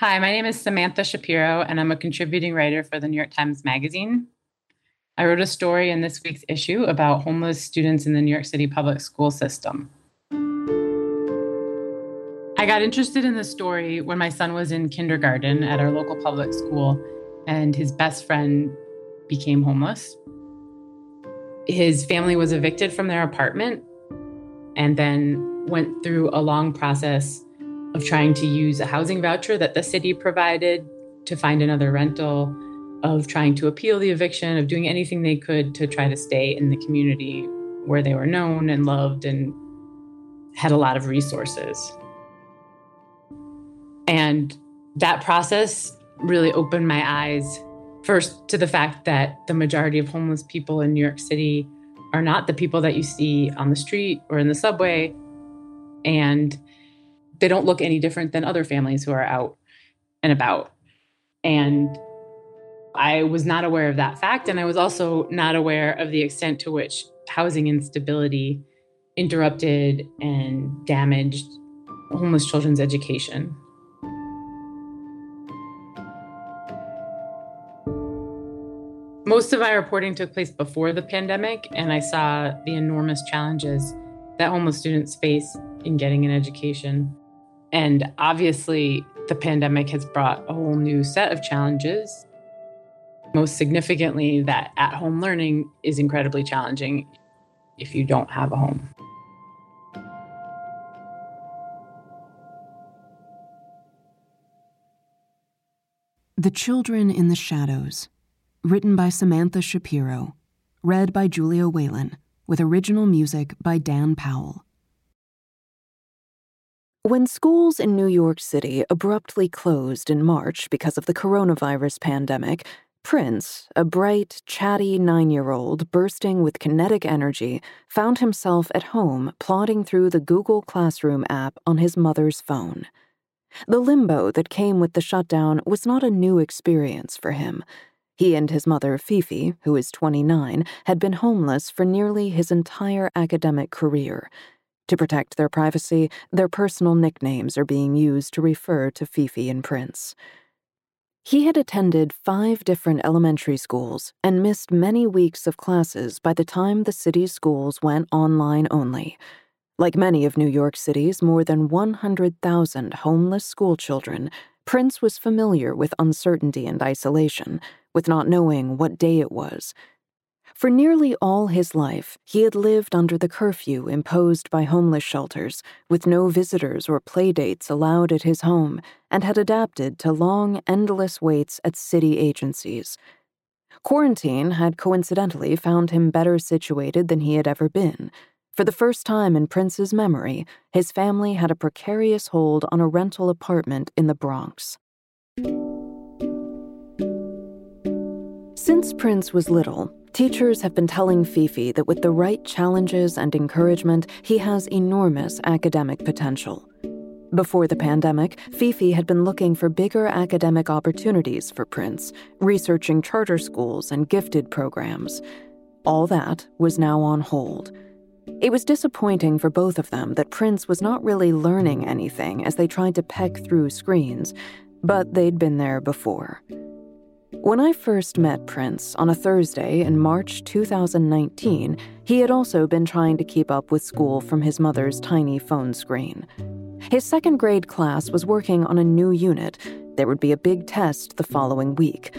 Hi, my name is Samantha Shapiro, and I'm a contributing writer for the New York Times Magazine. I wrote a story in this week's issue about homeless students in the New York City public school system. I got interested in the story when my son was in kindergarten at our local public school, and his best friend became homeless. His family was evicted from their apartment and then went through a long process of trying to use a housing voucher that the city provided to find another rental, of trying to appeal the eviction, of doing anything they could to try to stay in the community where they were known and loved and had a lot of resources. And that process really opened my eyes first to the fact that the majority of homeless people in New York City are not the people that you see on the street or in the subway. And they don't look any different than other families who are out and about. And I was not aware of that fact. And I was also not aware of the extent to which housing instability interrupted and damaged homeless children's education. Most of my reporting took place before the pandemic, and I saw the enormous challenges that homeless students face in getting an education. And obviously, the pandemic has brought a whole new set of challenges. Most significantly, that at home learning is incredibly challenging if you don't have a home. The Children in the Shadows, written by Samantha Shapiro, read by Julia Whelan, with original music by Dan Powell. When schools in New York City abruptly closed in March because of the coronavirus pandemic, Prince, a bright, chatty nine year old bursting with kinetic energy, found himself at home plodding through the Google Classroom app on his mother's phone. The limbo that came with the shutdown was not a new experience for him. He and his mother, Fifi, who is 29, had been homeless for nearly his entire academic career. To protect their privacy, their personal nicknames are being used to refer to Fifi and Prince. He had attended five different elementary schools and missed many weeks of classes by the time the city's schools went online only. Like many of New York City's more than 100,000 homeless schoolchildren, Prince was familiar with uncertainty and isolation, with not knowing what day it was for nearly all his life, he had lived under the curfew imposed by homeless shelters, with no visitors or playdates allowed at his home, and had adapted to long, endless waits at city agencies. Quarantine had coincidentally found him better situated than he had ever been. For the first time in Prince's memory, his family had a precarious hold on a rental apartment in the Bronx. Since Prince was little, Teachers have been telling Fifi that with the right challenges and encouragement, he has enormous academic potential. Before the pandemic, Fifi had been looking for bigger academic opportunities for Prince, researching charter schools and gifted programs. All that was now on hold. It was disappointing for both of them that Prince was not really learning anything as they tried to peck through screens, but they'd been there before. When I first met Prince on a Thursday in March 2019, he had also been trying to keep up with school from his mother's tiny phone screen. His second grade class was working on a new unit. There would be a big test the following week.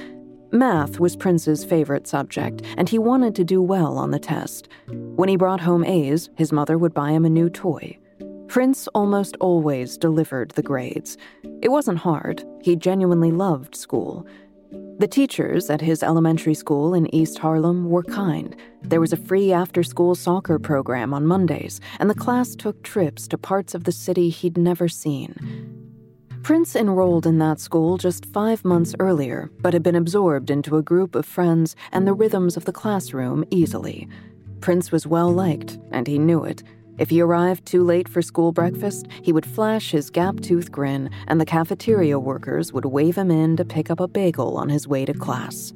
Math was Prince's favorite subject, and he wanted to do well on the test. When he brought home A's, his mother would buy him a new toy. Prince almost always delivered the grades. It wasn't hard, he genuinely loved school. The teachers at his elementary school in East Harlem were kind. There was a free after school soccer program on Mondays, and the class took trips to parts of the city he'd never seen. Prince enrolled in that school just five months earlier, but had been absorbed into a group of friends and the rhythms of the classroom easily. Prince was well liked, and he knew it. If he arrived too late for school breakfast, he would flash his gap tooth grin, and the cafeteria workers would wave him in to pick up a bagel on his way to class.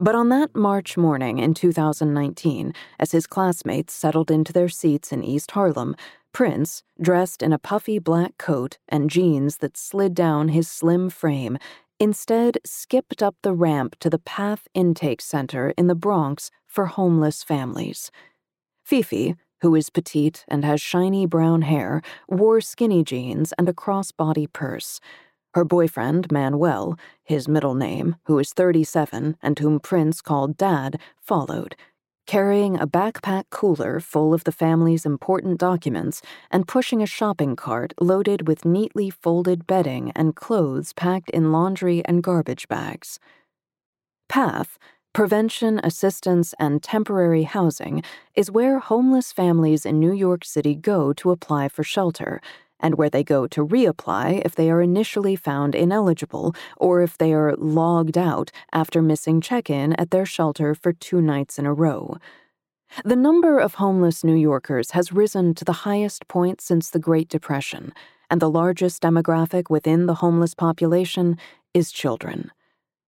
But on that March morning in 2019, as his classmates settled into their seats in East Harlem, Prince, dressed in a puffy black coat and jeans that slid down his slim frame, instead skipped up the ramp to the PATH Intake Center in the Bronx for homeless families. Fifi, who is petite and has shiny brown hair, wore skinny jeans and a crossbody purse. Her boyfriend, Manuel, his middle name, who is 37 and whom Prince called Dad, followed, carrying a backpack cooler full of the family's important documents and pushing a shopping cart loaded with neatly folded bedding and clothes packed in laundry and garbage bags. PATH, Prevention, Assistance, and Temporary Housing, is where homeless families in New York City go to apply for shelter and where they go to reapply if they are initially found ineligible or if they are logged out after missing check in at their shelter for two nights in a row. The number of homeless New Yorkers has risen to the highest point since the Great Depression, and the largest demographic within the homeless population is children.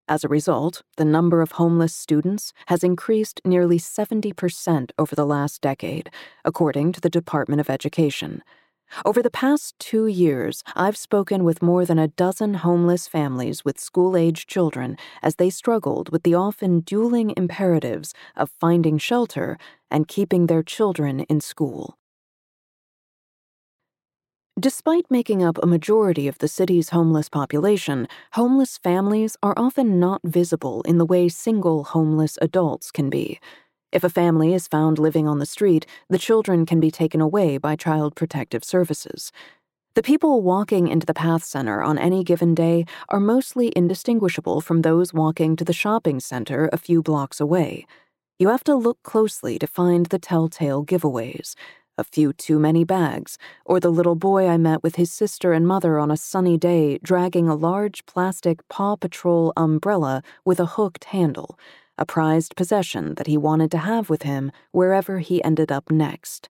As a result, the number of homeless students has increased nearly 70% over the last decade, according to the Department of Education. Over the past two years, I've spoken with more than a dozen homeless families with school age children as they struggled with the often dueling imperatives of finding shelter and keeping their children in school. Despite making up a majority of the city's homeless population, homeless families are often not visible in the way single homeless adults can be. If a family is found living on the street, the children can be taken away by Child Protective Services. The people walking into the Path Center on any given day are mostly indistinguishable from those walking to the shopping center a few blocks away. You have to look closely to find the telltale giveaways a few too many bags, or the little boy I met with his sister and mother on a sunny day dragging a large plastic Paw Patrol umbrella with a hooked handle a prized possession that he wanted to have with him wherever he ended up next.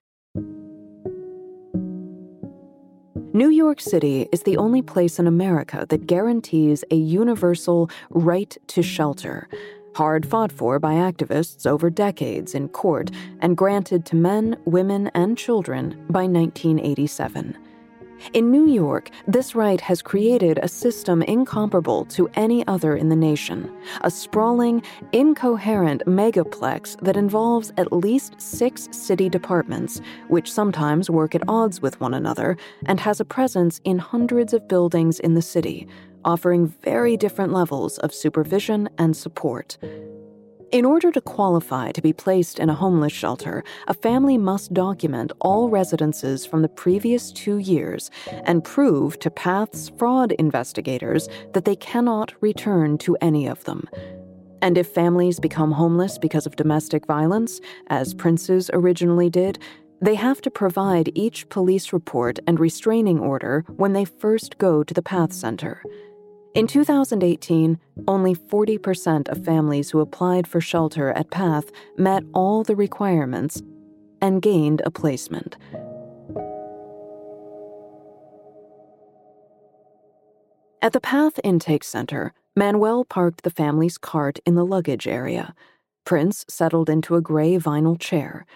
New York City is the only place in America that guarantees a universal right to shelter, hard fought for by activists over decades in court and granted to men, women, and children by 1987. In New York, this right has created a system incomparable to any other in the nation a sprawling, incoherent megaplex that involves at least six city departments, which sometimes work at odds with one another, and has a presence in hundreds of buildings in the city, offering very different levels of supervision and support. In order to qualify to be placed in a homeless shelter, a family must document all residences from the previous two years and prove to PATH's fraud investigators that they cannot return to any of them. And if families become homeless because of domestic violence, as Prince's originally did, they have to provide each police report and restraining order when they first go to the PATH Center. In 2018, only 40% of families who applied for shelter at PATH met all the requirements and gained a placement. At the PATH Intake Center, Manuel parked the family's cart in the luggage area. Prince settled into a gray vinyl chair.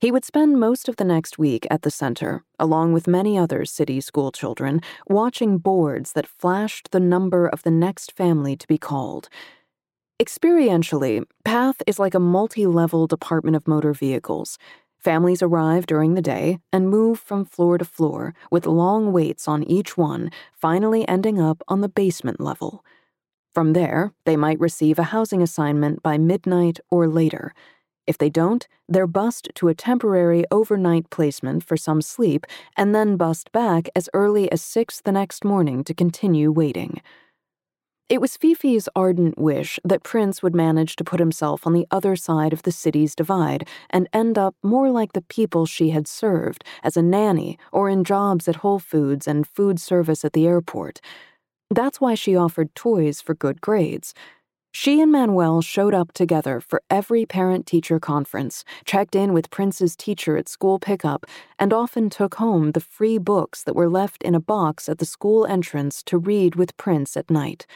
He would spend most of the next week at the center, along with many other city schoolchildren, watching boards that flashed the number of the next family to be called. Experientially, PATH is like a multi level Department of Motor Vehicles. Families arrive during the day and move from floor to floor, with long waits on each one, finally ending up on the basement level. From there, they might receive a housing assignment by midnight or later. If they don't, they're bussed to a temporary overnight placement for some sleep and then bussed back as early as 6 the next morning to continue waiting. It was Fifi's ardent wish that Prince would manage to put himself on the other side of the city's divide and end up more like the people she had served as a nanny or in jobs at Whole Foods and food service at the airport. That's why she offered toys for good grades. She and Manuel showed up together for every parent teacher conference, checked in with Prince's teacher at school pickup, and often took home the free books that were left in a box at the school entrance to read with Prince at night.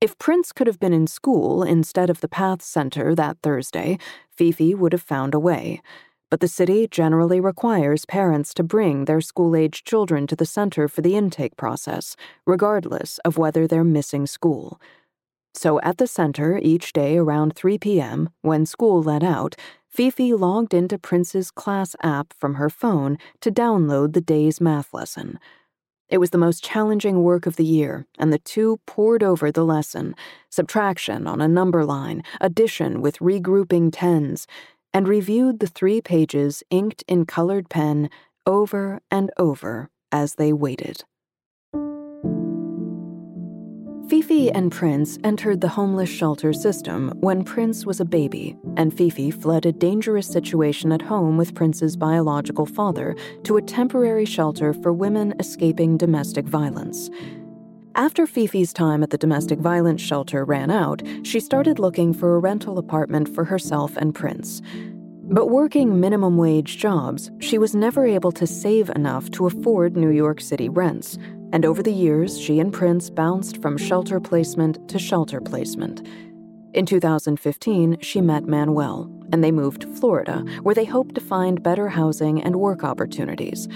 If Prince could have been in school instead of the Path Center that Thursday, Fifi would have found a way. But the city generally requires parents to bring their school age children to the center for the intake process, regardless of whether they're missing school. So at the center each day around 3 p.m., when school let out, Fifi logged into Prince's class app from her phone to download the day's math lesson. It was the most challenging work of the year, and the two pored over the lesson subtraction on a number line, addition with regrouping tens, and reviewed the three pages inked in colored pen over and over as they waited. Fifi and Prince entered the homeless shelter system when Prince was a baby, and Fifi fled a dangerous situation at home with Prince's biological father to a temporary shelter for women escaping domestic violence. After Fifi's time at the domestic violence shelter ran out, she started looking for a rental apartment for herself and Prince. But working minimum wage jobs, she was never able to save enough to afford New York City rents, and over the years, she and Prince bounced from shelter placement to shelter placement. In 2015, she met Manuel, and they moved to Florida, where they hoped to find better housing and work opportunities.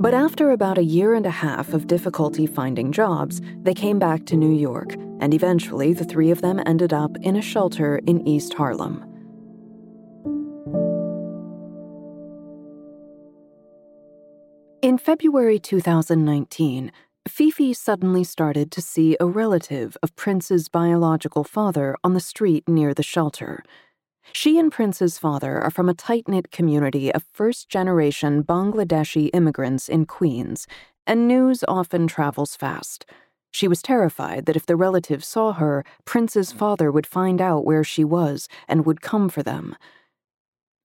But after about a year and a half of difficulty finding jobs, they came back to New York, and eventually the three of them ended up in a shelter in East Harlem. In February 2019, Fifi suddenly started to see a relative of Prince's biological father on the street near the shelter. She and Prince's father are from a tight knit community of first generation Bangladeshi immigrants in Queens, and news often travels fast. She was terrified that if the relative saw her, Prince's father would find out where she was and would come for them.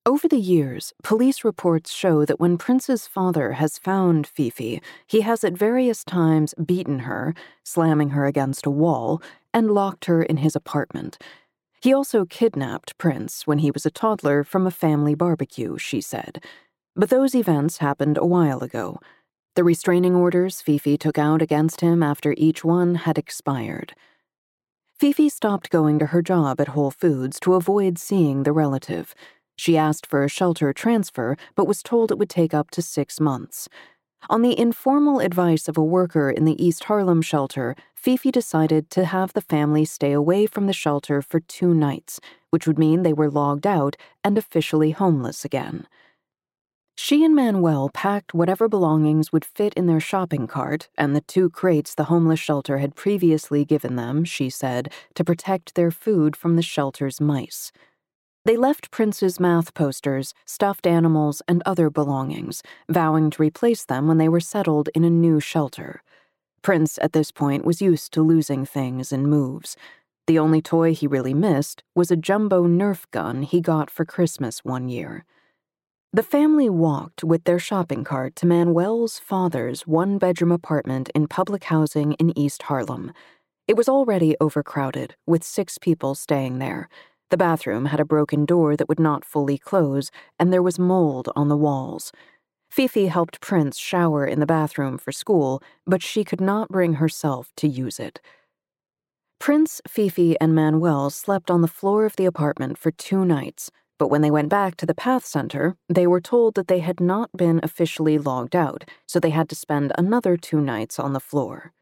Over the years, police reports show that when Prince's father has found Fifi, he has at various times beaten her, slamming her against a wall, and locked her in his apartment. He also kidnapped Prince when he was a toddler from a family barbecue, she said. But those events happened a while ago. The restraining orders Fifi took out against him after each one had expired. Fifi stopped going to her job at Whole Foods to avoid seeing the relative. She asked for a shelter transfer, but was told it would take up to six months. On the informal advice of a worker in the East Harlem shelter, Fifi decided to have the family stay away from the shelter for two nights, which would mean they were logged out and officially homeless again. She and Manuel packed whatever belongings would fit in their shopping cart and the two crates the homeless shelter had previously given them, she said, to protect their food from the shelter's mice. They left Prince's math posters, stuffed animals, and other belongings, vowing to replace them when they were settled in a new shelter. Prince, at this point, was used to losing things in moves. The only toy he really missed was a jumbo Nerf gun he got for Christmas one year. The family walked with their shopping cart to Manuel's father's one bedroom apartment in public housing in East Harlem. It was already overcrowded, with six people staying there the bathroom had a broken door that would not fully close, and there was mold on the walls. Fifi helped Prince shower in the bathroom for school, but she could not bring herself to use it. Prince, Fifi, and Manuel slept on the floor of the apartment for two nights, but when they went back to the Path Center, they were told that they had not been officially logged out, so they had to spend another two nights on the floor.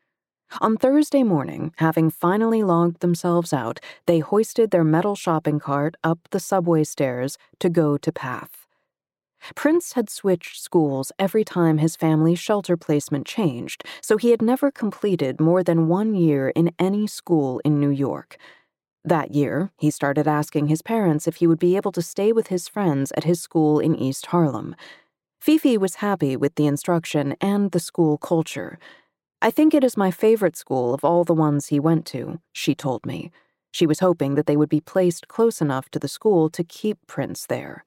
On Thursday morning, having finally logged themselves out, they hoisted their metal shopping cart up the subway stairs to go to Path. Prince had switched schools every time his family's shelter placement changed, so he had never completed more than one year in any school in New York. That year, he started asking his parents if he would be able to stay with his friends at his school in East Harlem. Fifi was happy with the instruction and the school culture. I think it is my favorite school of all the ones he went to, she told me. She was hoping that they would be placed close enough to the school to keep Prince there.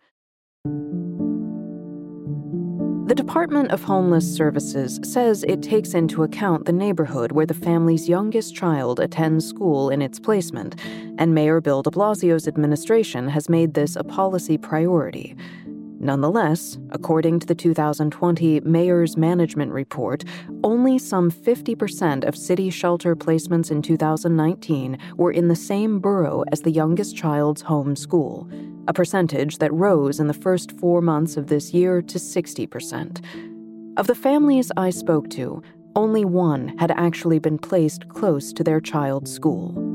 The Department of Homeless Services says it takes into account the neighborhood where the family's youngest child attends school in its placement, and Mayor Bill de Blasio's administration has made this a policy priority. Nonetheless, according to the 2020 Mayor's Management Report, only some 50% of city shelter placements in 2019 were in the same borough as the youngest child's home school, a percentage that rose in the first four months of this year to 60%. Of the families I spoke to, only one had actually been placed close to their child's school.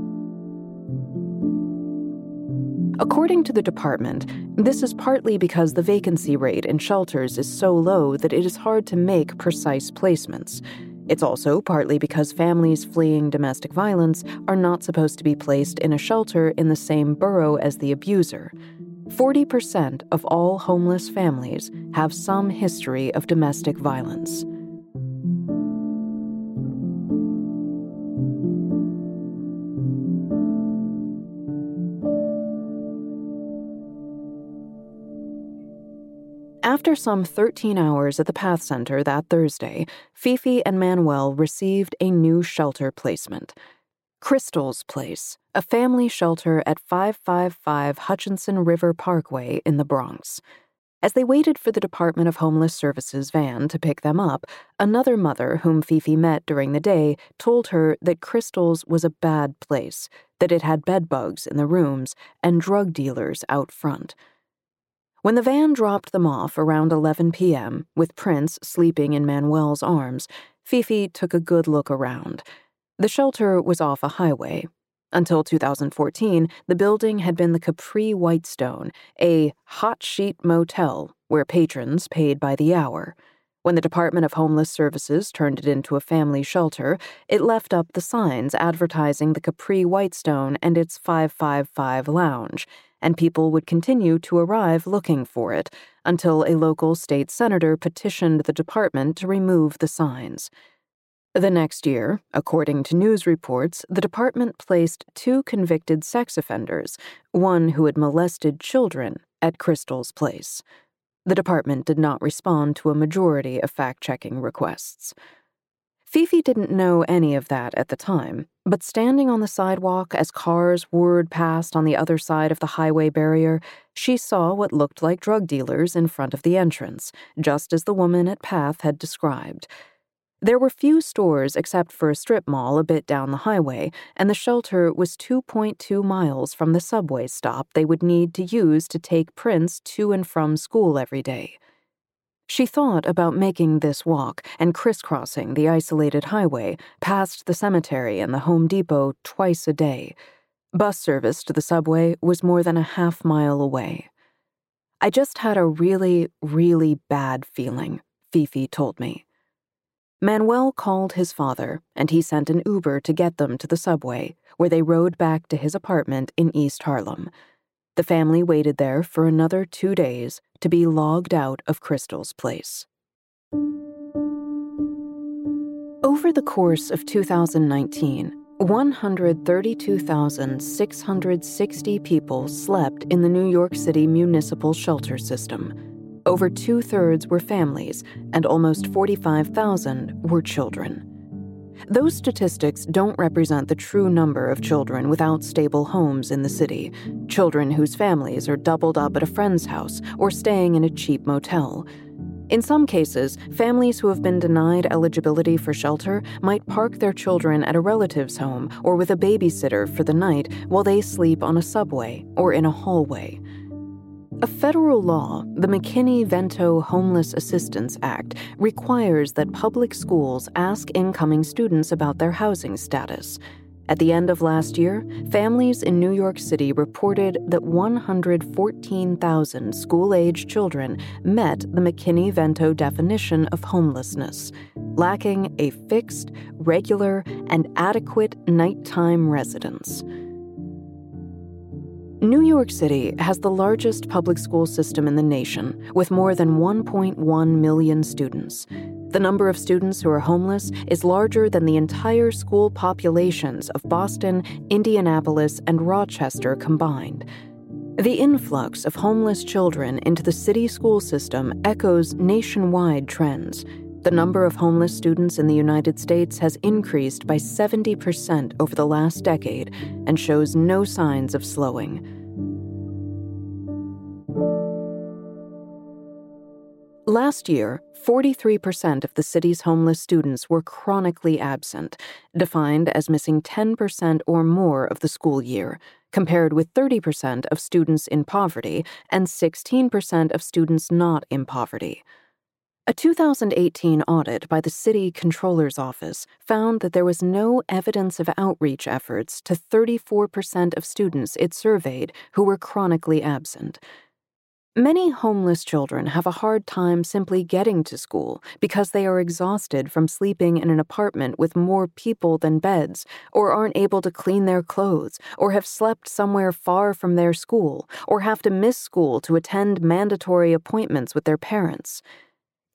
According to the department, this is partly because the vacancy rate in shelters is so low that it is hard to make precise placements. It's also partly because families fleeing domestic violence are not supposed to be placed in a shelter in the same borough as the abuser. 40% of all homeless families have some history of domestic violence. After some 13 hours at the Path Center that Thursday, Fifi and Manuel received a new shelter placement. Crystal's Place, a family shelter at 555 Hutchinson River Parkway in the Bronx. As they waited for the Department of Homeless Services van to pick them up, another mother whom Fifi met during the day told her that Crystal's was a bad place, that it had bedbugs in the rooms and drug dealers out front. When the van dropped them off around 11 p.m., with Prince sleeping in Manuel's arms, Fifi took a good look around. The shelter was off a highway. Until 2014, the building had been the Capri Whitestone, a hot sheet motel where patrons paid by the hour. When the Department of Homeless Services turned it into a family shelter, it left up the signs advertising the Capri Whitestone and its 555 lounge and people would continue to arrive looking for it until a local state senator petitioned the department to remove the signs. The next year, according to news reports, the department placed two convicted sex offenders, one who had molested children, at Crystal's place. The department did not respond to a majority of fact checking requests. Fifi didn't know any of that at the time, but standing on the sidewalk as cars whirred past on the other side of the highway barrier, she saw what looked like drug dealers in front of the entrance, just as the woman at Path had described. There were few stores except for a strip mall a bit down the highway, and the shelter was 2.2 miles from the subway stop they would need to use to take Prince to and from school every day. She thought about making this walk and crisscrossing the isolated highway past the cemetery and the Home Depot twice a day. Bus service to the subway was more than a half mile away. I just had a really, really bad feeling, Fifi told me. Manuel called his father, and he sent an Uber to get them to the subway, where they rode back to his apartment in East Harlem. The family waited there for another two days to be logged out of Crystal's place. Over the course of 2019, 132,660 people slept in the New York City municipal shelter system. Over two thirds were families, and almost 45,000 were children. Those statistics don't represent the true number of children without stable homes in the city, children whose families are doubled up at a friend's house or staying in a cheap motel. In some cases, families who have been denied eligibility for shelter might park their children at a relative's home or with a babysitter for the night while they sleep on a subway or in a hallway. A federal law, the McKinney Vento Homeless Assistance Act, requires that public schools ask incoming students about their housing status. At the end of last year, families in New York City reported that 114,000 school age children met the McKinney Vento definition of homelessness, lacking a fixed, regular, and adequate nighttime residence. New York City has the largest public school system in the nation, with more than 1.1 million students. The number of students who are homeless is larger than the entire school populations of Boston, Indianapolis, and Rochester combined. The influx of homeless children into the city school system echoes nationwide trends. The number of homeless students in the United States has increased by 70% over the last decade and shows no signs of slowing. Last year, 43% of the city's homeless students were chronically absent, defined as missing 10% or more of the school year, compared with 30% of students in poverty and 16% of students not in poverty. A 2018 audit by the City Controller's Office found that there was no evidence of outreach efforts to 34% of students it surveyed who were chronically absent. Many homeless children have a hard time simply getting to school because they are exhausted from sleeping in an apartment with more people than beds, or aren't able to clean their clothes, or have slept somewhere far from their school, or have to miss school to attend mandatory appointments with their parents.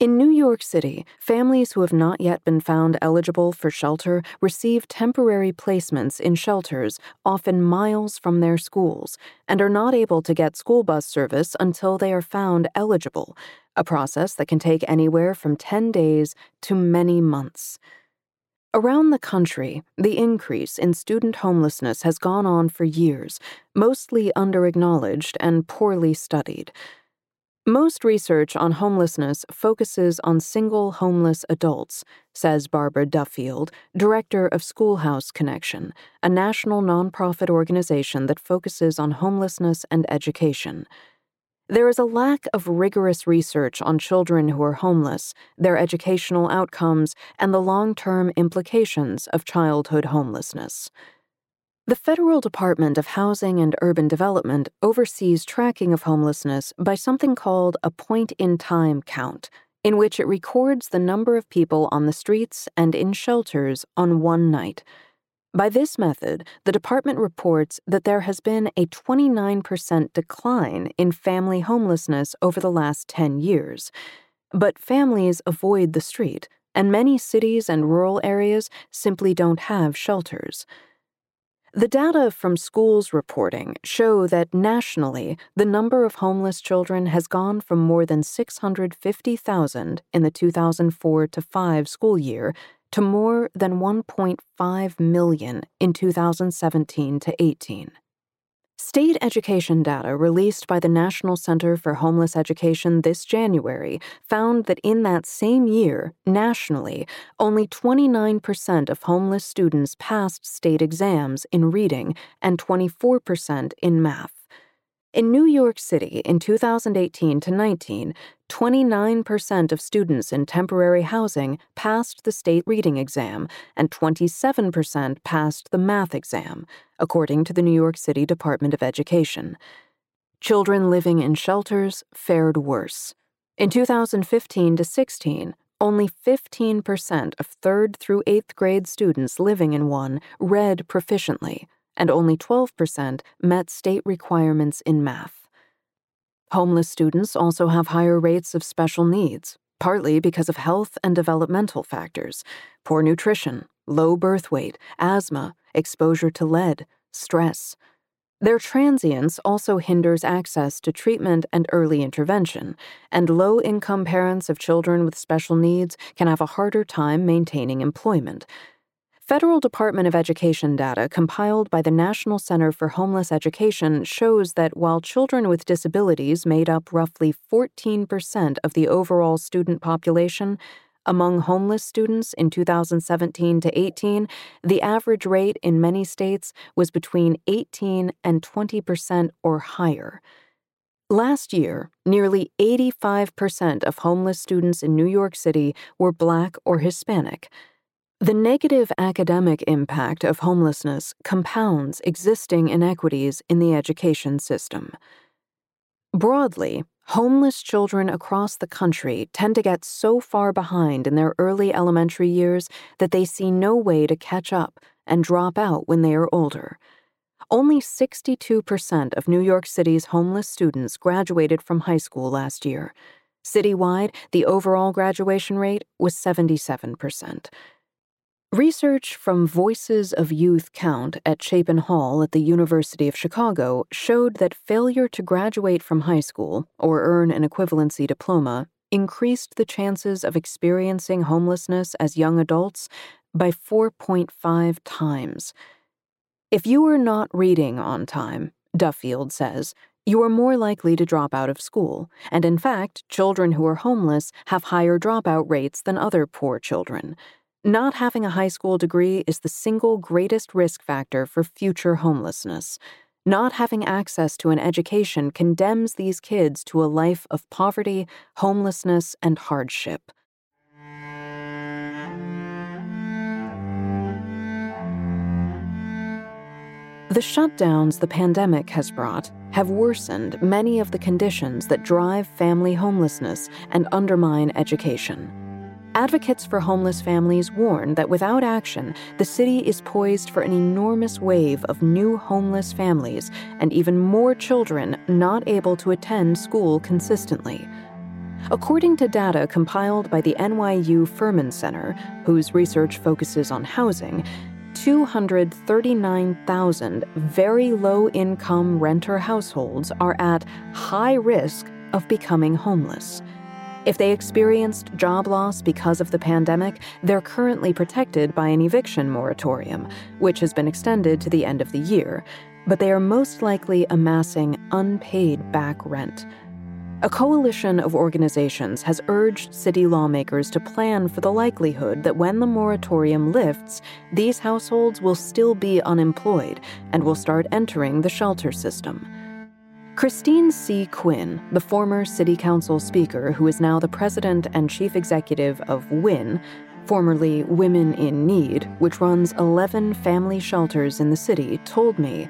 In New York City, families who have not yet been found eligible for shelter receive temporary placements in shelters, often miles from their schools, and are not able to get school bus service until they are found eligible, a process that can take anywhere from 10 days to many months. Around the country, the increase in student homelessness has gone on for years, mostly underacknowledged and poorly studied. Most research on homelessness focuses on single homeless adults, says Barbara Duffield, director of Schoolhouse Connection, a national nonprofit organization that focuses on homelessness and education. There is a lack of rigorous research on children who are homeless, their educational outcomes, and the long term implications of childhood homelessness. The Federal Department of Housing and Urban Development oversees tracking of homelessness by something called a point in time count, in which it records the number of people on the streets and in shelters on one night. By this method, the department reports that there has been a 29% decline in family homelessness over the last 10 years. But families avoid the street, and many cities and rural areas simply don't have shelters. The data from schools reporting show that nationally, the number of homeless children has gone from more than 650,000 in the 2004 to 5 school year to more than 1.5 million in 2017 to 18. State education data released by the National Center for Homeless Education this January found that in that same year, nationally, only 29% of homeless students passed state exams in reading and 24% in math. In New York City in 2018 to 19, 29% of students in temporary housing passed the state reading exam and 27% passed the math exam, according to the New York City Department of Education. Children living in shelters fared worse. In 2015 to 16, only 15% of 3rd through 8th grade students living in one read proficiently and only 12% met state requirements in math. Homeless students also have higher rates of special needs, partly because of health and developmental factors poor nutrition, low birth weight, asthma, exposure to lead, stress. Their transience also hinders access to treatment and early intervention, and low income parents of children with special needs can have a harder time maintaining employment, Federal Department of Education data compiled by the National Center for Homeless Education shows that while children with disabilities made up roughly 14% of the overall student population, among homeless students in 2017 to 18, the average rate in many states was between 18 and 20% or higher. Last year, nearly 85% of homeless students in New York City were Black or Hispanic. The negative academic impact of homelessness compounds existing inequities in the education system. Broadly, homeless children across the country tend to get so far behind in their early elementary years that they see no way to catch up and drop out when they are older. Only 62% of New York City's homeless students graduated from high school last year. Citywide, the overall graduation rate was 77%. Research from Voices of Youth Count at Chapin Hall at the University of Chicago showed that failure to graduate from high school or earn an equivalency diploma increased the chances of experiencing homelessness as young adults by 4.5 times. If you are not reading on time, Duffield says, You are more likely to drop out of school, and in fact, children who are homeless have higher dropout rates than other poor children. Not having a high school degree is the single greatest risk factor for future homelessness. Not having access to an education condemns these kids to a life of poverty, homelessness, and hardship. The shutdowns the pandemic has brought have worsened many of the conditions that drive family homelessness and undermine education. Advocates for homeless families warn that without action, the city is poised for an enormous wave of new homeless families and even more children not able to attend school consistently. According to data compiled by the NYU Furman Center, whose research focuses on housing, 239,000 very low income renter households are at high risk of becoming homeless. If they experienced job loss because of the pandemic, they're currently protected by an eviction moratorium, which has been extended to the end of the year, but they are most likely amassing unpaid back rent. A coalition of organizations has urged city lawmakers to plan for the likelihood that when the moratorium lifts, these households will still be unemployed and will start entering the shelter system. Christine C. Quinn, the former city council speaker who is now the president and chief executive of WIN, formerly Women in Need, which runs 11 family shelters in the city, told me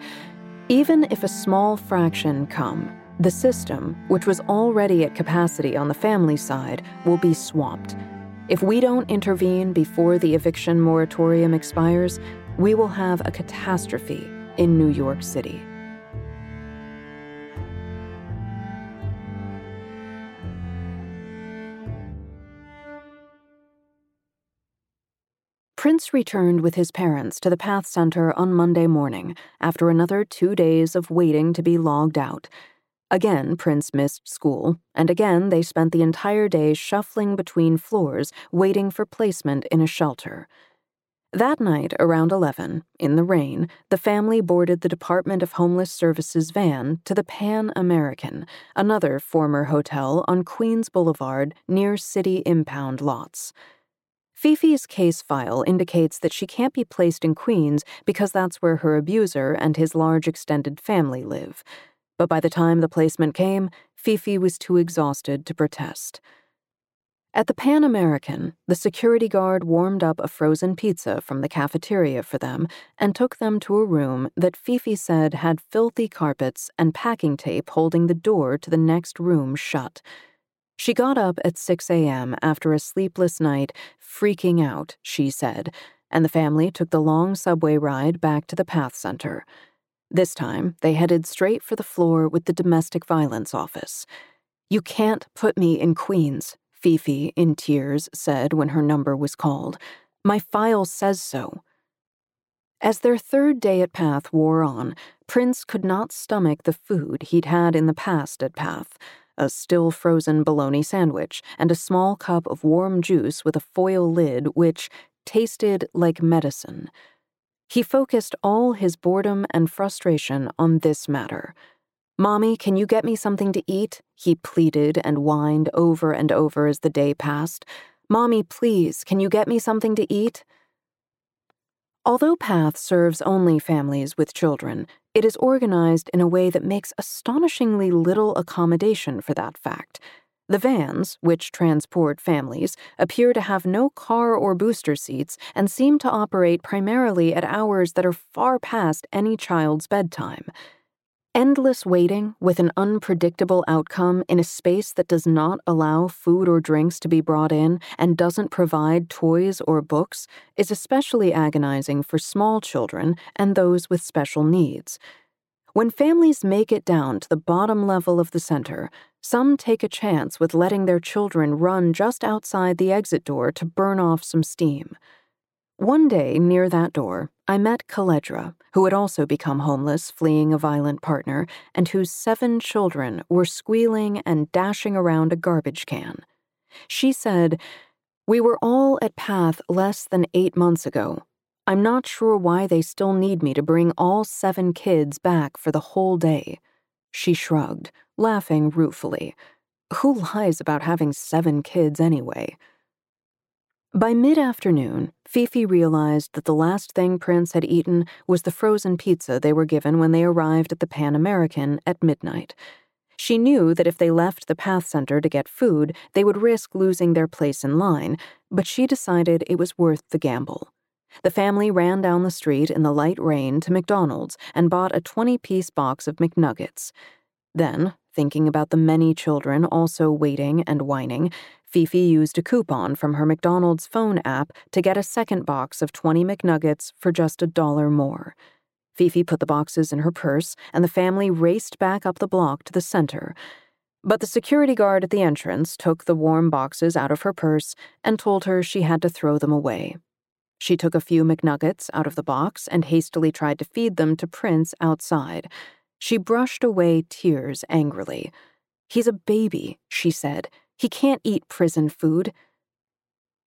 even if a small fraction come, the system, which was already at capacity on the family side, will be swamped. If we don't intervene before the eviction moratorium expires, we will have a catastrophe in New York City. Prince returned with his parents to the Path Center on Monday morning after another two days of waiting to be logged out. Again, Prince missed school, and again they spent the entire day shuffling between floors, waiting for placement in a shelter. That night, around 11, in the rain, the family boarded the Department of Homeless Services van to the Pan American, another former hotel on Queens Boulevard near city impound lots. Fifi's case file indicates that she can't be placed in Queens because that's where her abuser and his large extended family live. But by the time the placement came, Fifi was too exhausted to protest. At the Pan American, the security guard warmed up a frozen pizza from the cafeteria for them and took them to a room that Fifi said had filthy carpets and packing tape holding the door to the next room shut. She got up at 6 a.m. after a sleepless night, freaking out, she said, and the family took the long subway ride back to the Path Center. This time, they headed straight for the floor with the domestic violence office. You can't put me in Queens, Fifi, in tears, said when her number was called. My file says so. As their third day at Path wore on, Prince could not stomach the food he'd had in the past at Path a still frozen bologna sandwich, and a small cup of warm juice with a foil lid which tasted like medicine. He focused all his boredom and frustration on this matter. Mommy, can you get me something to eat? He pleaded and whined over and over as the day passed. Mommy, please, can you get me something to eat? Although PATH serves only families with children, it is organized in a way that makes astonishingly little accommodation for that fact. The vans, which transport families, appear to have no car or booster seats and seem to operate primarily at hours that are far past any child's bedtime. Endless waiting with an unpredictable outcome in a space that does not allow food or drinks to be brought in and doesn't provide toys or books is especially agonizing for small children and those with special needs. When families make it down to the bottom level of the center, some take a chance with letting their children run just outside the exit door to burn off some steam. One day near that door, I met Kaledra, who had also become homeless fleeing a violent partner, and whose seven children were squealing and dashing around a garbage can. She said, We were all at Path less than eight months ago. I'm not sure why they still need me to bring all seven kids back for the whole day. She shrugged, laughing ruefully. Who lies about having seven kids anyway? By mid afternoon, Fifi realized that the last thing Prince had eaten was the frozen pizza they were given when they arrived at the Pan American at midnight. She knew that if they left the Path Center to get food, they would risk losing their place in line, but she decided it was worth the gamble. The family ran down the street in the light rain to McDonald's and bought a 20 piece box of McNuggets. Then, thinking about the many children also waiting and whining, Fifi used a coupon from her McDonald's phone app to get a second box of 20 McNuggets for just a dollar more. Fifi put the boxes in her purse, and the family raced back up the block to the center. But the security guard at the entrance took the warm boxes out of her purse and told her she had to throw them away. She took a few McNuggets out of the box and hastily tried to feed them to Prince outside. She brushed away tears angrily. He's a baby, she said. He can't eat prison food.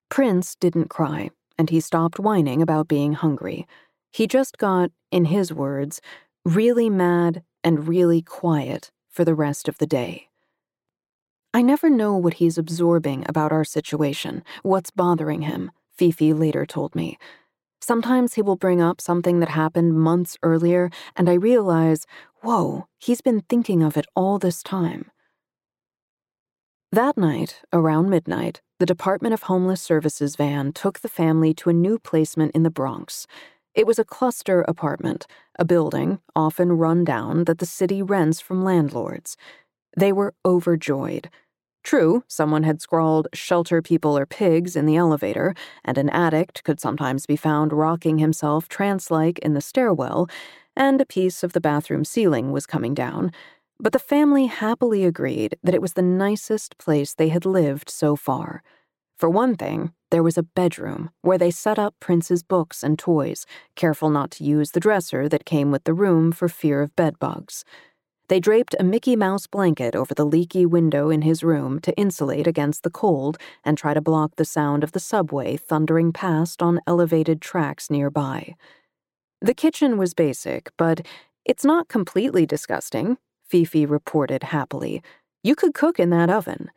Prince didn't cry, and he stopped whining about being hungry. He just got, in his words, really mad and really quiet for the rest of the day. I never know what he's absorbing about our situation, what's bothering him, Fifi later told me. Sometimes he will bring up something that happened months earlier, and I realize, whoa, he's been thinking of it all this time. That night, around midnight, the Department of Homeless Services van took the family to a new placement in the Bronx. It was a cluster apartment, a building, often run down, that the city rents from landlords. They were overjoyed. True, someone had scrawled shelter people or pigs in the elevator, and an addict could sometimes be found rocking himself trance like in the stairwell, and a piece of the bathroom ceiling was coming down. But the family happily agreed that it was the nicest place they had lived so far. For one thing, there was a bedroom where they set up Prince's books and toys, careful not to use the dresser that came with the room for fear of bedbugs. They draped a Mickey Mouse blanket over the leaky window in his room to insulate against the cold and try to block the sound of the subway thundering past on elevated tracks nearby. The kitchen was basic, but it's not completely disgusting, Fifi reported happily. You could cook in that oven.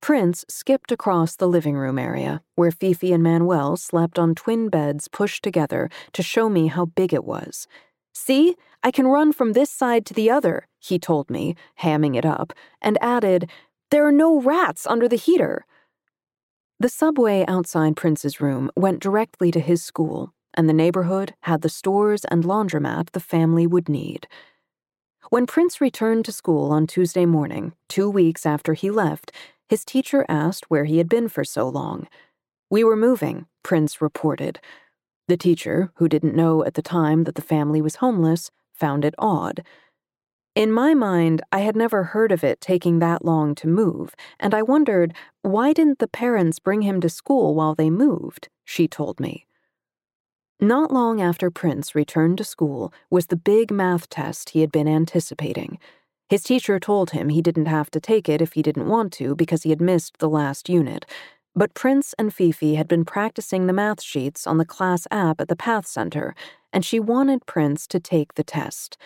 Prince skipped across the living room area, where Fifi and Manuel slept on twin beds pushed together to show me how big it was. See, I can run from this side to the other, he told me, hamming it up, and added, There are no rats under the heater. The subway outside Prince's room went directly to his school, and the neighborhood had the stores and laundromat the family would need. When Prince returned to school on Tuesday morning, two weeks after he left, his teacher asked where he had been for so long. We were moving, Prince reported. The teacher, who didn't know at the time that the family was homeless, found it odd. In my mind, I had never heard of it taking that long to move, and I wondered why didn't the parents bring him to school while they moved, she told me. Not long after Prince returned to school was the big math test he had been anticipating. His teacher told him he didn't have to take it if he didn't want to because he had missed the last unit, but Prince and Fifi had been practicing the math sheets on the class app at the Path Center, and she wanted Prince to take the test.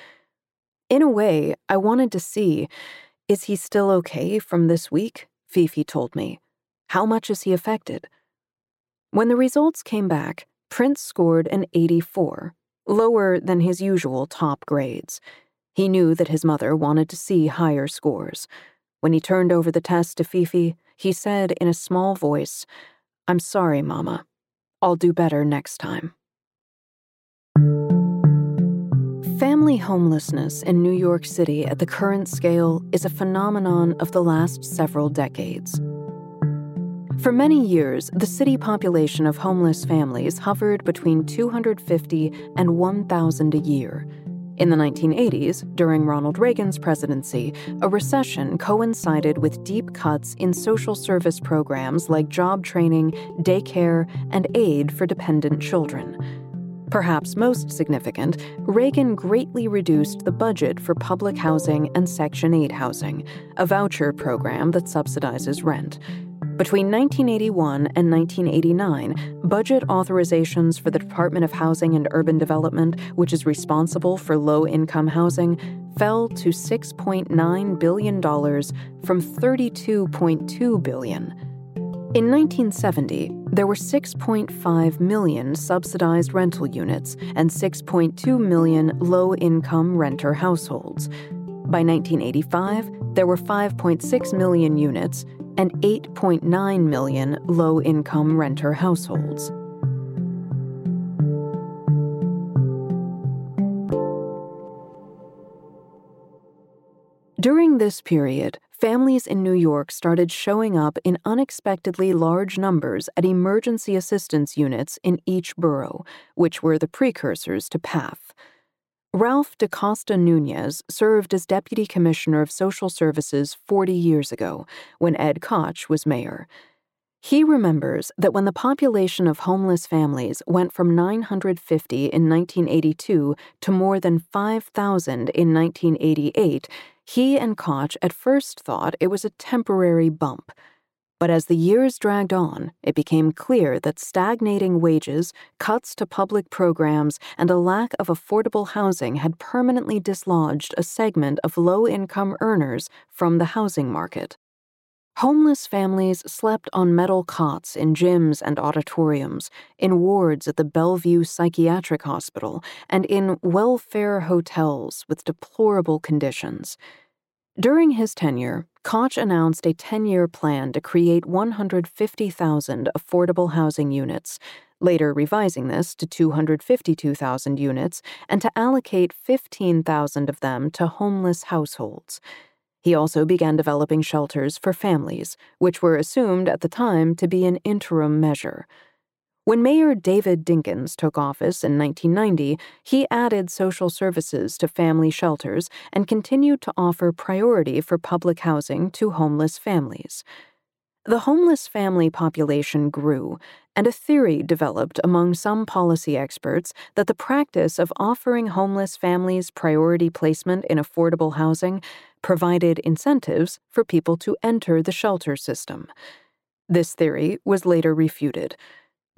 In a way, I wanted to see is he still okay from this week? Fifi told me. How much is he affected? When the results came back, Prince scored an 84, lower than his usual top grades. He knew that his mother wanted to see higher scores. When he turned over the test to Fifi, he said in a small voice, I'm sorry, Mama. I'll do better next time. Family homelessness in New York City at the current scale is a phenomenon of the last several decades. For many years, the city population of homeless families hovered between 250 and 1,000 a year, in the 1980s, during Ronald Reagan's presidency, a recession coincided with deep cuts in social service programs like job training, daycare, and aid for dependent children. Perhaps most significant, Reagan greatly reduced the budget for public housing and Section 8 housing, a voucher program that subsidizes rent. Between 1981 and 1989, budget authorizations for the Department of Housing and Urban Development, which is responsible for low income housing, fell to $6.9 billion from 32.2 billion. In 1970, there were 6.5 million subsidized rental units and 6.2 million low income renter households. By 1985, there were 5.6 million units and 8.9 million low income renter households. During this period, families in New York started showing up in unexpectedly large numbers at emergency assistance units in each borough, which were the precursors to PATH. Ralph DaCosta Nunez served as Deputy Commissioner of Social Services 40 years ago when Ed Koch was mayor. He remembers that when the population of homeless families went from 950 in 1982 to more than 5,000 in 1988, he and Koch at first thought it was a temporary bump. But as the years dragged on, it became clear that stagnating wages, cuts to public programs, and a lack of affordable housing had permanently dislodged a segment of low income earners from the housing market. Homeless families slept on metal cots in gyms and auditoriums, in wards at the Bellevue Psychiatric Hospital, and in welfare hotels with deplorable conditions. During his tenure, Koch announced a 10 year plan to create 150,000 affordable housing units, later revising this to 252,000 units, and to allocate 15,000 of them to homeless households. He also began developing shelters for families, which were assumed at the time to be an interim measure. When Mayor David Dinkins took office in 1990, he added social services to family shelters and continued to offer priority for public housing to homeless families. The homeless family population grew, and a theory developed among some policy experts that the practice of offering homeless families priority placement in affordable housing provided incentives for people to enter the shelter system. This theory was later refuted.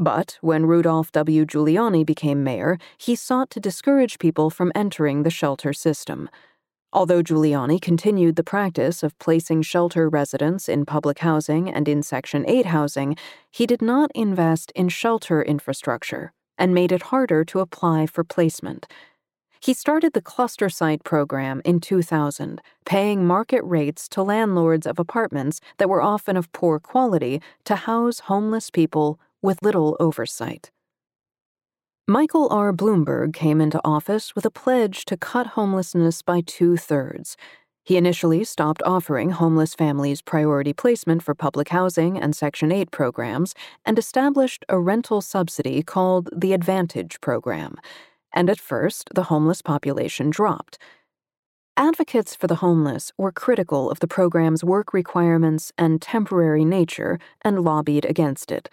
But when Rudolph W. Giuliani became mayor, he sought to discourage people from entering the shelter system. Although Giuliani continued the practice of placing shelter residents in public housing and in Section 8 housing, he did not invest in shelter infrastructure and made it harder to apply for placement. He started the cluster site program in 2000, paying market rates to landlords of apartments that were often of poor quality to house homeless people with little oversight. Michael R. Bloomberg came into office with a pledge to cut homelessness by two thirds. He initially stopped offering homeless families priority placement for public housing and Section 8 programs and established a rental subsidy called the Advantage Program. And at first, the homeless population dropped. Advocates for the homeless were critical of the program's work requirements and temporary nature and lobbied against it.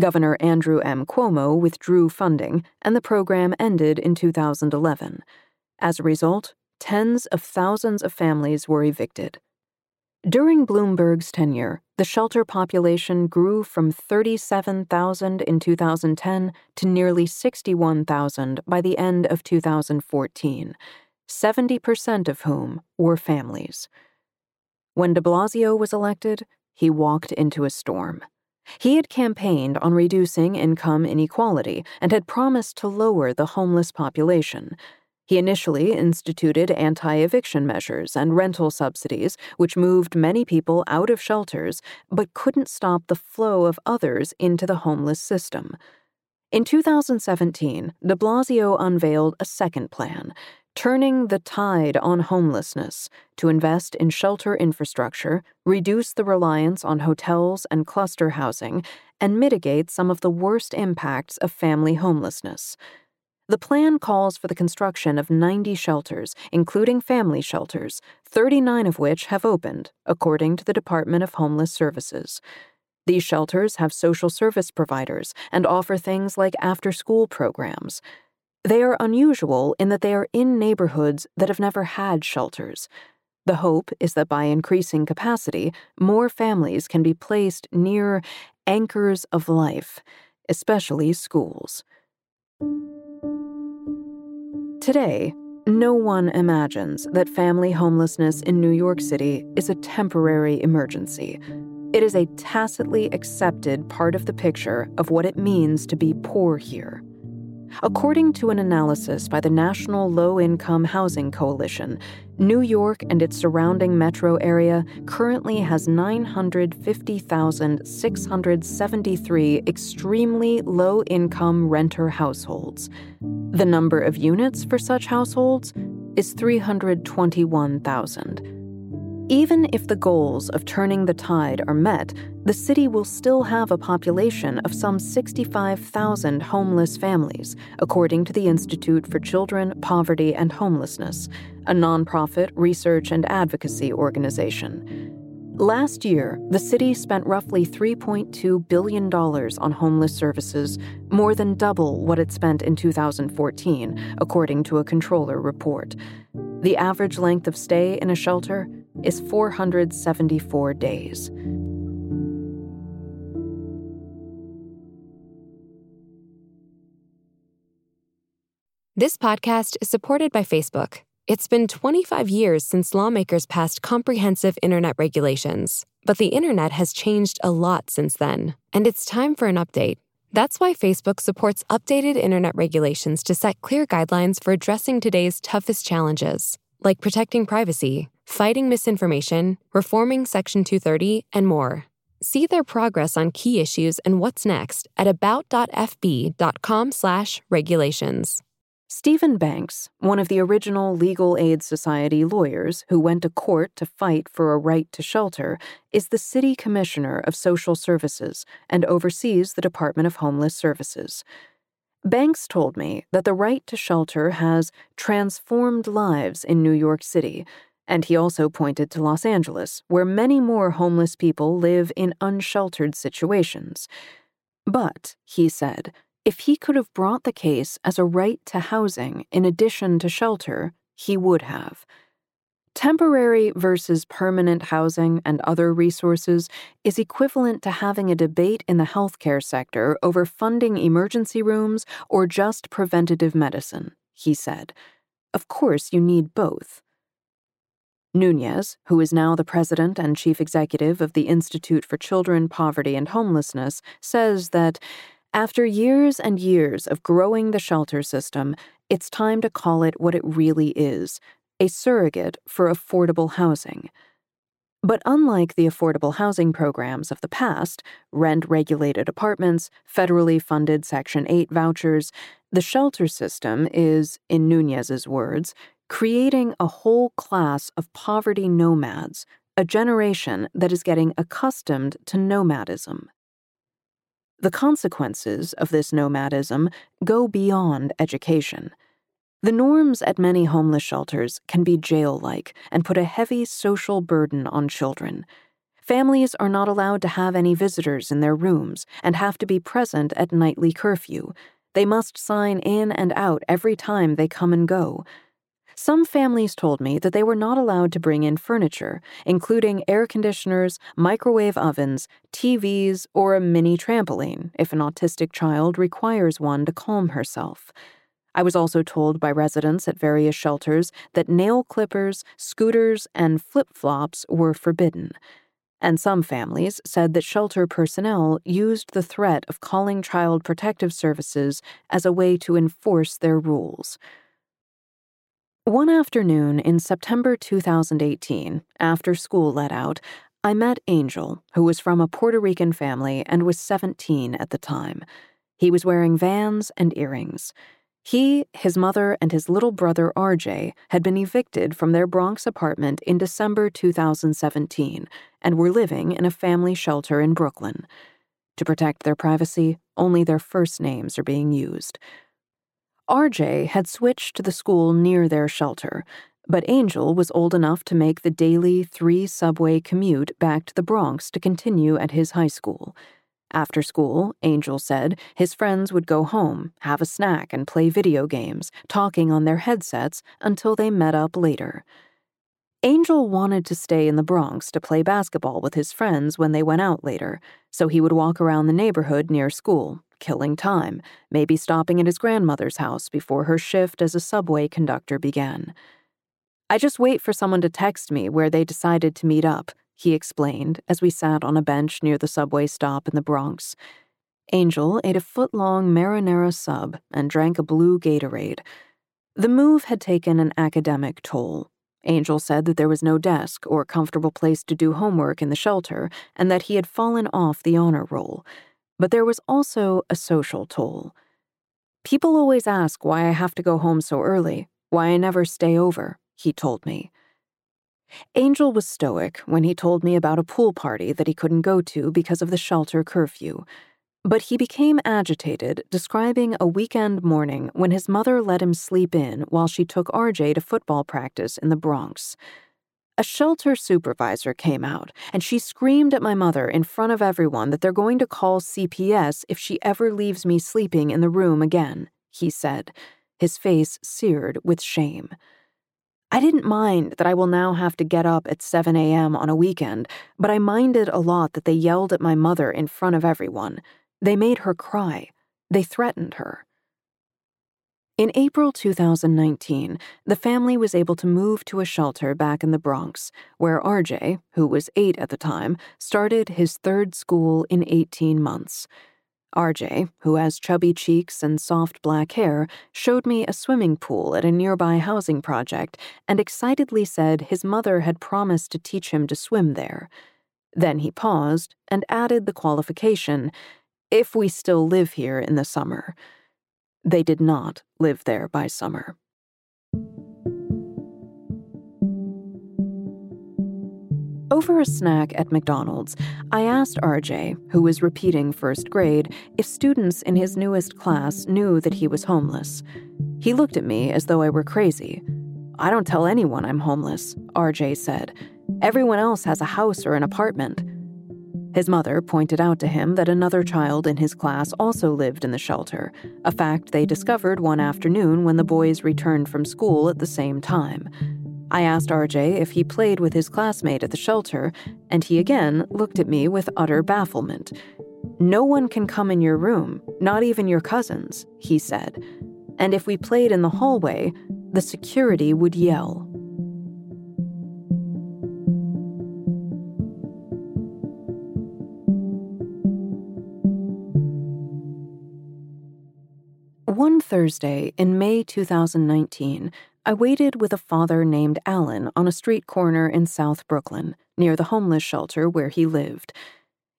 Governor Andrew M. Cuomo withdrew funding, and the program ended in 2011. As a result, tens of thousands of families were evicted. During Bloomberg's tenure, the shelter population grew from 37,000 in 2010 to nearly 61,000 by the end of 2014, 70% of whom were families. When de Blasio was elected, he walked into a storm. He had campaigned on reducing income inequality and had promised to lower the homeless population. He initially instituted anti eviction measures and rental subsidies, which moved many people out of shelters but couldn't stop the flow of others into the homeless system. In 2017, de Blasio unveiled a second plan turning the tide on homelessness to invest in shelter infrastructure, reduce the reliance on hotels and cluster housing, and mitigate some of the worst impacts of family homelessness. The plan calls for the construction of 90 shelters, including family shelters, 39 of which have opened, according to the Department of Homeless Services. These shelters have social service providers and offer things like after school programs. They are unusual in that they are in neighborhoods that have never had shelters. The hope is that by increasing capacity, more families can be placed near anchors of life, especially schools. Today, no one imagines that family homelessness in New York City is a temporary emergency. It is a tacitly accepted part of the picture of what it means to be poor here. According to an analysis by the National Low Income Housing Coalition, New York and its surrounding metro area currently has 950,673 extremely low income renter households. The number of units for such households is 321,000. Even if the goals of turning the tide are met, the city will still have a population of some 65,000 homeless families, according to the Institute for Children, Poverty, and Homelessness, a nonprofit research and advocacy organization. Last year, the city spent roughly $3.2 billion on homeless services, more than double what it spent in 2014, according to a comptroller report. The average length of stay in a shelter is 474 days. This podcast is supported by Facebook. It's been 25 years since lawmakers passed comprehensive internet regulations, but the internet has changed a lot since then, and it's time for an update. That's why Facebook supports updated internet regulations to set clear guidelines for addressing today's toughest challenges, like protecting privacy fighting misinformation, reforming Section 230, and more. See their progress on key issues and what's next at about.fb.com/regulations. Stephen Banks, one of the original Legal Aid Society lawyers who went to court to fight for a right to shelter, is the City Commissioner of Social Services and oversees the Department of Homeless Services. Banks told me that the right to shelter has transformed lives in New York City and he also pointed to Los Angeles, where many more homeless people live in unsheltered situations. But, he said, if he could have brought the case as a right to housing in addition to shelter, he would have. Temporary versus permanent housing and other resources is equivalent to having a debate in the healthcare sector over funding emergency rooms or just preventative medicine, he said. Of course, you need both. Nunez, who is now the president and chief executive of the Institute for Children, Poverty, and Homelessness, says that after years and years of growing the shelter system, it's time to call it what it really is a surrogate for affordable housing. But unlike the affordable housing programs of the past, rent regulated apartments, federally funded Section 8 vouchers, the shelter system is, in Nunez's words, creating a whole class of poverty nomads, a generation that is getting accustomed to nomadism. The consequences of this nomadism go beyond education. The norms at many homeless shelters can be jail like and put a heavy social burden on children. Families are not allowed to have any visitors in their rooms and have to be present at nightly curfew. They must sign in and out every time they come and go. Some families told me that they were not allowed to bring in furniture, including air conditioners, microwave ovens, TVs, or a mini trampoline if an autistic child requires one to calm herself. I was also told by residents at various shelters that nail clippers, scooters, and flip flops were forbidden. And some families said that shelter personnel used the threat of calling Child Protective Services as a way to enforce their rules. One afternoon in September 2018, after school let out, I met Angel, who was from a Puerto Rican family and was 17 at the time. He was wearing vans and earrings. He, his mother, and his little brother RJ had been evicted from their Bronx apartment in December 2017 and were living in a family shelter in Brooklyn. To protect their privacy, only their first names are being used. RJ had switched to the school near their shelter, but Angel was old enough to make the daily three subway commute back to the Bronx to continue at his high school. After school, Angel said his friends would go home, have a snack, and play video games, talking on their headsets until they met up later. Angel wanted to stay in the Bronx to play basketball with his friends when they went out later, so he would walk around the neighborhood near school, killing time, maybe stopping at his grandmother's house before her shift as a subway conductor began. I just wait for someone to text me where they decided to meet up, he explained as we sat on a bench near the subway stop in the Bronx. Angel ate a foot long marinara sub and drank a blue Gatorade. The move had taken an academic toll. Angel said that there was no desk or comfortable place to do homework in the shelter and that he had fallen off the honor roll. But there was also a social toll. People always ask why I have to go home so early, why I never stay over, he told me. Angel was stoic when he told me about a pool party that he couldn't go to because of the shelter curfew. But he became agitated, describing a weekend morning when his mother let him sleep in while she took RJ to football practice in the Bronx. A shelter supervisor came out, and she screamed at my mother in front of everyone that they're going to call CPS if she ever leaves me sleeping in the room again, he said, his face seared with shame. I didn't mind that I will now have to get up at 7 a.m. on a weekend, but I minded a lot that they yelled at my mother in front of everyone. They made her cry. They threatened her. In April 2019, the family was able to move to a shelter back in the Bronx, where RJ, who was eight at the time, started his third school in 18 months. RJ, who has chubby cheeks and soft black hair, showed me a swimming pool at a nearby housing project and excitedly said his mother had promised to teach him to swim there. Then he paused and added the qualification if we still live here in the summer. They did not live there by summer. Over a snack at McDonald's, I asked RJ, who was repeating first grade, if students in his newest class knew that he was homeless. He looked at me as though I were crazy. I don't tell anyone I'm homeless, RJ said. Everyone else has a house or an apartment. His mother pointed out to him that another child in his class also lived in the shelter, a fact they discovered one afternoon when the boys returned from school at the same time. I asked RJ if he played with his classmate at the shelter, and he again looked at me with utter bafflement. No one can come in your room, not even your cousins, he said. And if we played in the hallway, the security would yell. Thursday in May 2019, I waited with a father named Alan on a street corner in South Brooklyn, near the homeless shelter where he lived.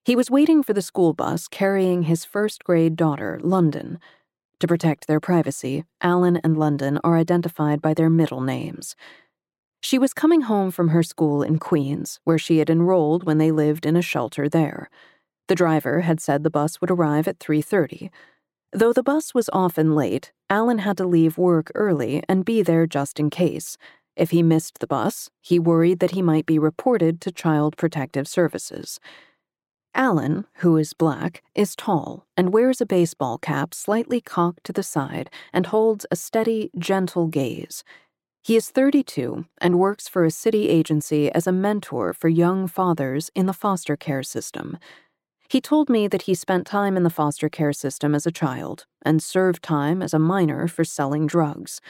He was waiting for the school bus carrying his first grade daughter, London. To protect their privacy, Alan and London are identified by their middle names. She was coming home from her school in Queens, where she had enrolled when they lived in a shelter there. The driver had said the bus would arrive at 3:30. Though the bus was often late, Alan had to leave work early and be there just in case. If he missed the bus, he worried that he might be reported to Child Protective Services. Alan, who is black, is tall and wears a baseball cap slightly cocked to the side and holds a steady, gentle gaze. He is 32 and works for a city agency as a mentor for young fathers in the foster care system. He told me that he spent time in the foster care system as a child and served time as a minor for selling drugs.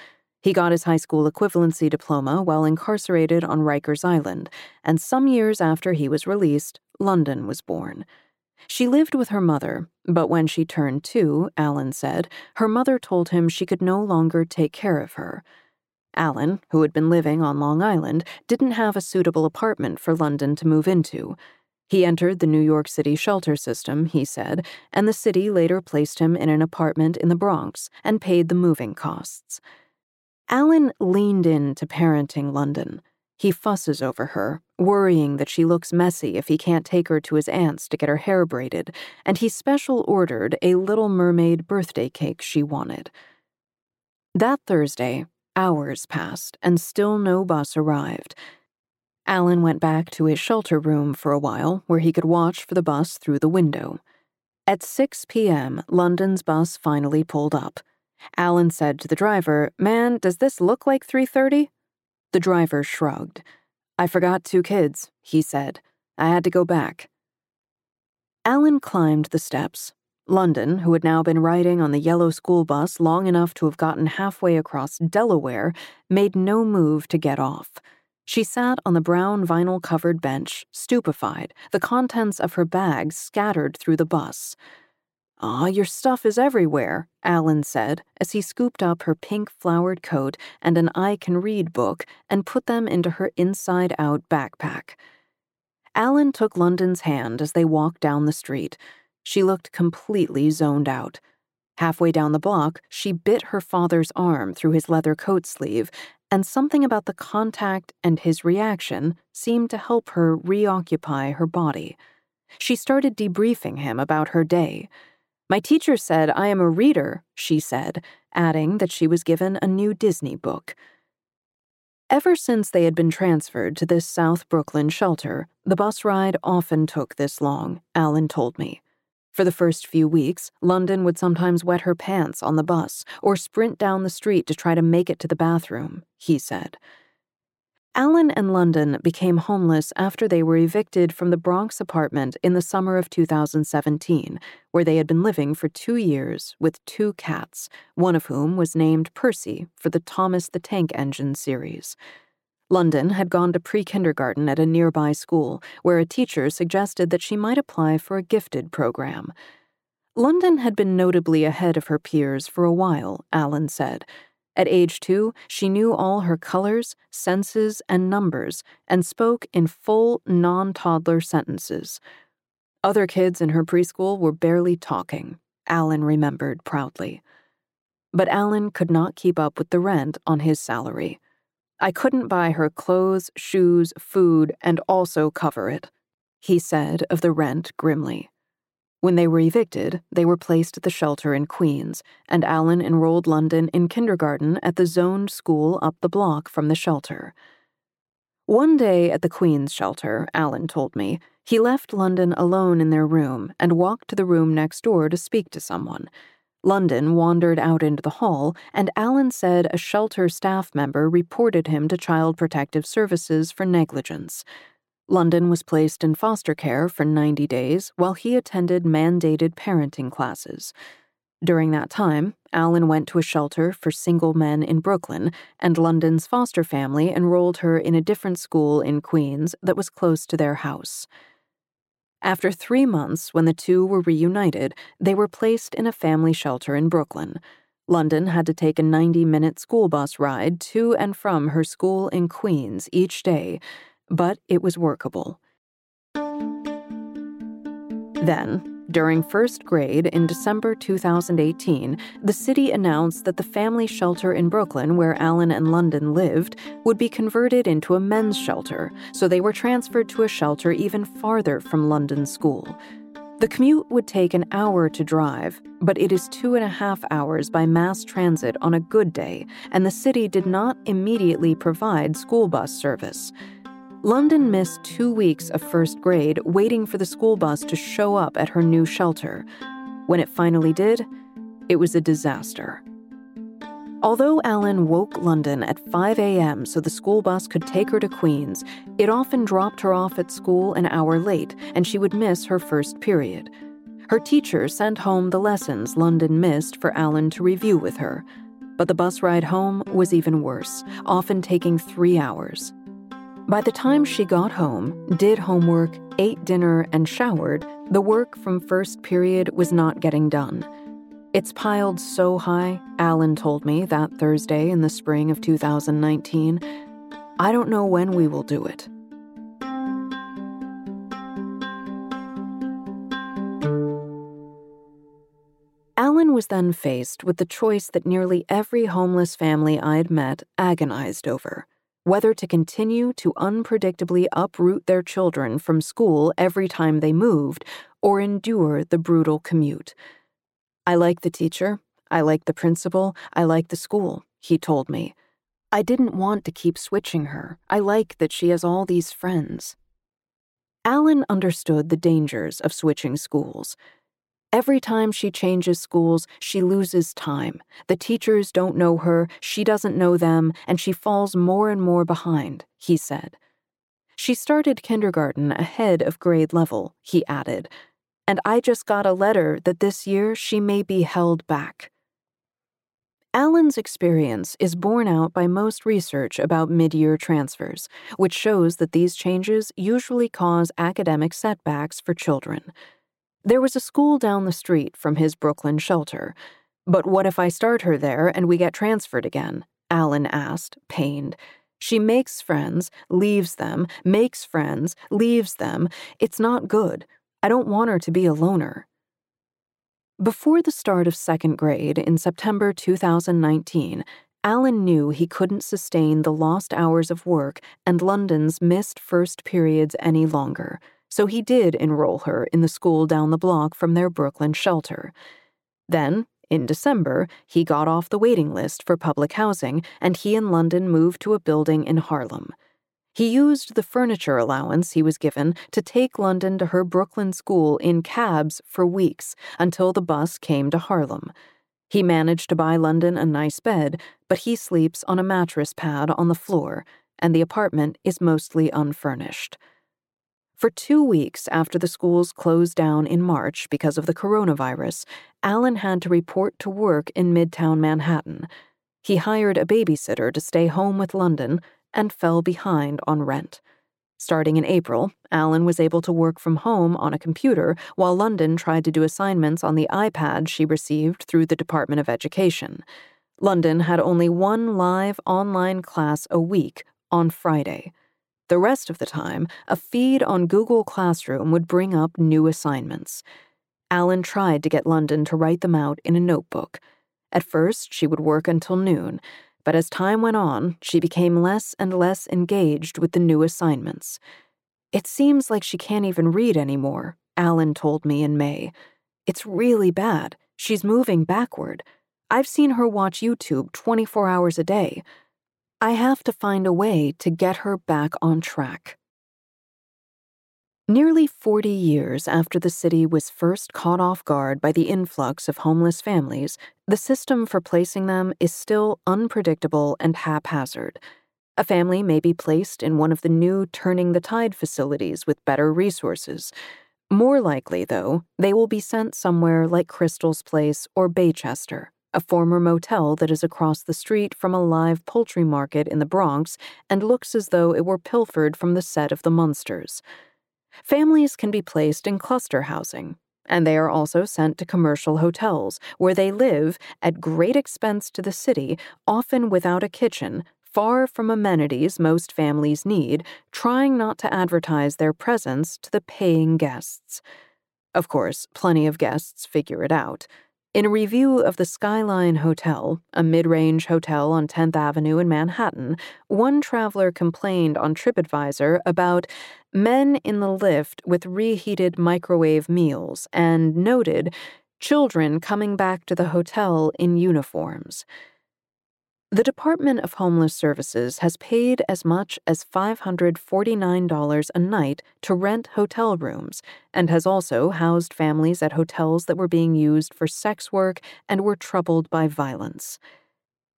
He got his high school equivalency diploma while incarcerated on Rikers Island, and some years after he was released, London was born. She lived with her mother, but when she turned two, Alan said, her mother told him she could no longer take care of her. Alan, who had been living on Long Island, didn't have a suitable apartment for London to move into. He entered the New York City shelter system, he said, and the city later placed him in an apartment in the Bronx and paid the moving costs. Alan leaned in to parenting London. He fusses over her, worrying that she looks messy if he can't take her to his aunt's to get her hair braided, and he special ordered a Little Mermaid birthday cake she wanted. That Thursday, hours passed and still no bus arrived. Alan went back to his shelter room for a while, where he could watch for the bus through the window. At 6 p.m., London's bus finally pulled up. Alan said to the driver, Man, does this look like 3:30? The driver shrugged. I forgot two kids, he said. I had to go back. Alan climbed the steps. London, who had now been riding on the yellow school bus long enough to have gotten halfway across Delaware, made no move to get off. She sat on the brown vinyl covered bench, stupefied, the contents of her bag scattered through the bus. Ah, your stuff is everywhere, Alan said as he scooped up her pink flowered coat and an I Can Read book and put them into her inside out backpack. Alan took London's hand as they walked down the street. She looked completely zoned out. Halfway down the block, she bit her father's arm through his leather coat sleeve, and something about the contact and his reaction seemed to help her reoccupy her body. She started debriefing him about her day. My teacher said I am a reader, she said, adding that she was given a new Disney book. Ever since they had been transferred to this South Brooklyn shelter, the bus ride often took this long, Alan told me. For the first few weeks, London would sometimes wet her pants on the bus or sprint down the street to try to make it to the bathroom, he said. Alan and London became homeless after they were evicted from the Bronx apartment in the summer of 2017, where they had been living for two years with two cats, one of whom was named Percy for the Thomas the Tank Engine series. London had gone to pre kindergarten at a nearby school, where a teacher suggested that she might apply for a gifted program. London had been notably ahead of her peers for a while, Alan said at age two, she knew all her colors, senses, and numbers and spoke in full, non toddler sentences. Other kids in her preschool were barely talking, Alan remembered proudly. But Alan could not keep up with the rent on his salary. I couldn't buy her clothes, shoes, food, and also cover it, he said of the rent grimly. When they were evicted, they were placed at the shelter in Queens, and Alan enrolled London in kindergarten at the zoned school up the block from the shelter. One day at the Queens shelter, Alan told me, he left London alone in their room and walked to the room next door to speak to someone. London wandered out into the hall, and Alan said a shelter staff member reported him to Child Protective Services for negligence. London was placed in foster care for 90 days while he attended mandated parenting classes. During that time, Alan went to a shelter for single men in Brooklyn, and London's foster family enrolled her in a different school in Queens that was close to their house. After three months, when the two were reunited, they were placed in a family shelter in Brooklyn. London had to take a 90 minute school bus ride to and from her school in Queens each day but it was workable. Then, during first grade in December 2018, the city announced that the family shelter in Brooklyn, where Alan and London lived, would be converted into a men's shelter, so they were transferred to a shelter even farther from London's school. The commute would take an hour to drive, but it is two and a half hours by mass transit on a good day, and the city did not immediately provide school bus service. London missed two weeks of first grade waiting for the school bus to show up at her new shelter. When it finally did, it was a disaster. Although Alan woke London at 5 a.m. so the school bus could take her to Queens, it often dropped her off at school an hour late and she would miss her first period. Her teacher sent home the lessons London missed for Alan to review with her. But the bus ride home was even worse, often taking three hours. By the time she got home, did homework, ate dinner, and showered, the work from first period was not getting done. It's piled so high, Alan told me that Thursday in the spring of 2019. I don't know when we will do it. Alan was then faced with the choice that nearly every homeless family I'd met agonized over whether to continue to unpredictably uproot their children from school every time they moved or endure the brutal commute. I like the teacher, I like the principal, I like the school, he told me. I didn't want to keep switching her. I like that she has all these friends. Alan understood the dangers of switching schools. Every time she changes schools, she loses time. The teachers don't know her, she doesn't know them, and she falls more and more behind, he said. She started kindergarten ahead of grade level, he added, and I just got a letter that this year she may be held back. Alan's experience is borne out by most research about mid year transfers, which shows that these changes usually cause academic setbacks for children. There was a school down the street from his Brooklyn shelter. But what if I start her there and we get transferred again? Alan asked, pained. She makes friends, leaves them, makes friends, leaves them. It's not good. I don't want her to be a loner. Before the start of second grade in September 2019, Alan knew he couldn't sustain the lost hours of work and London's missed first periods any longer, so he did enroll her in the school down the block from their Brooklyn shelter. Then, in December, he got off the waiting list for public housing and he and London moved to a building in Harlem. He used the furniture allowance he was given to take London to her Brooklyn school in cabs for weeks until the bus came to Harlem. He managed to buy London a nice bed, but he sleeps on a mattress pad on the floor, and the apartment is mostly unfurnished. For two weeks after the schools closed down in March because of the coronavirus, Alan had to report to work in Midtown Manhattan. He hired a babysitter to stay home with London and fell behind on rent. Starting in April, Alan was able to work from home on a computer while London tried to do assignments on the iPad she received through the Department of Education. London had only one live online class a week on Friday. The rest of the time, a feed on Google Classroom would bring up new assignments. Alan tried to get London to write them out in a notebook. At first, she would work until noon, but as time went on, she became less and less engaged with the new assignments. It seems like she can't even read anymore, Alan told me in May. It's really bad. She's moving backward. I've seen her watch YouTube 24 hours a day. I have to find a way to get her back on track. Nearly 40 years after the city was first caught off guard by the influx of homeless families, the system for placing them is still unpredictable and haphazard. A family may be placed in one of the new Turning the Tide facilities with better resources. More likely, though, they will be sent somewhere like Crystal's Place or Baychester, a former motel that is across the street from a live poultry market in the Bronx and looks as though it were pilfered from the set of The Munsters. Families can be placed in cluster housing, and they are also sent to commercial hotels where they live at great expense to the city, often without a kitchen, far from amenities most families need, trying not to advertise their presence to the paying guests. Of course, plenty of guests figure it out. In a review of the Skyline Hotel, a mid range hotel on 10th Avenue in Manhattan, one traveler complained on TripAdvisor about men in the lift with reheated microwave meals and noted children coming back to the hotel in uniforms. The Department of Homeless Services has paid as much as $549 a night to rent hotel rooms and has also housed families at hotels that were being used for sex work and were troubled by violence.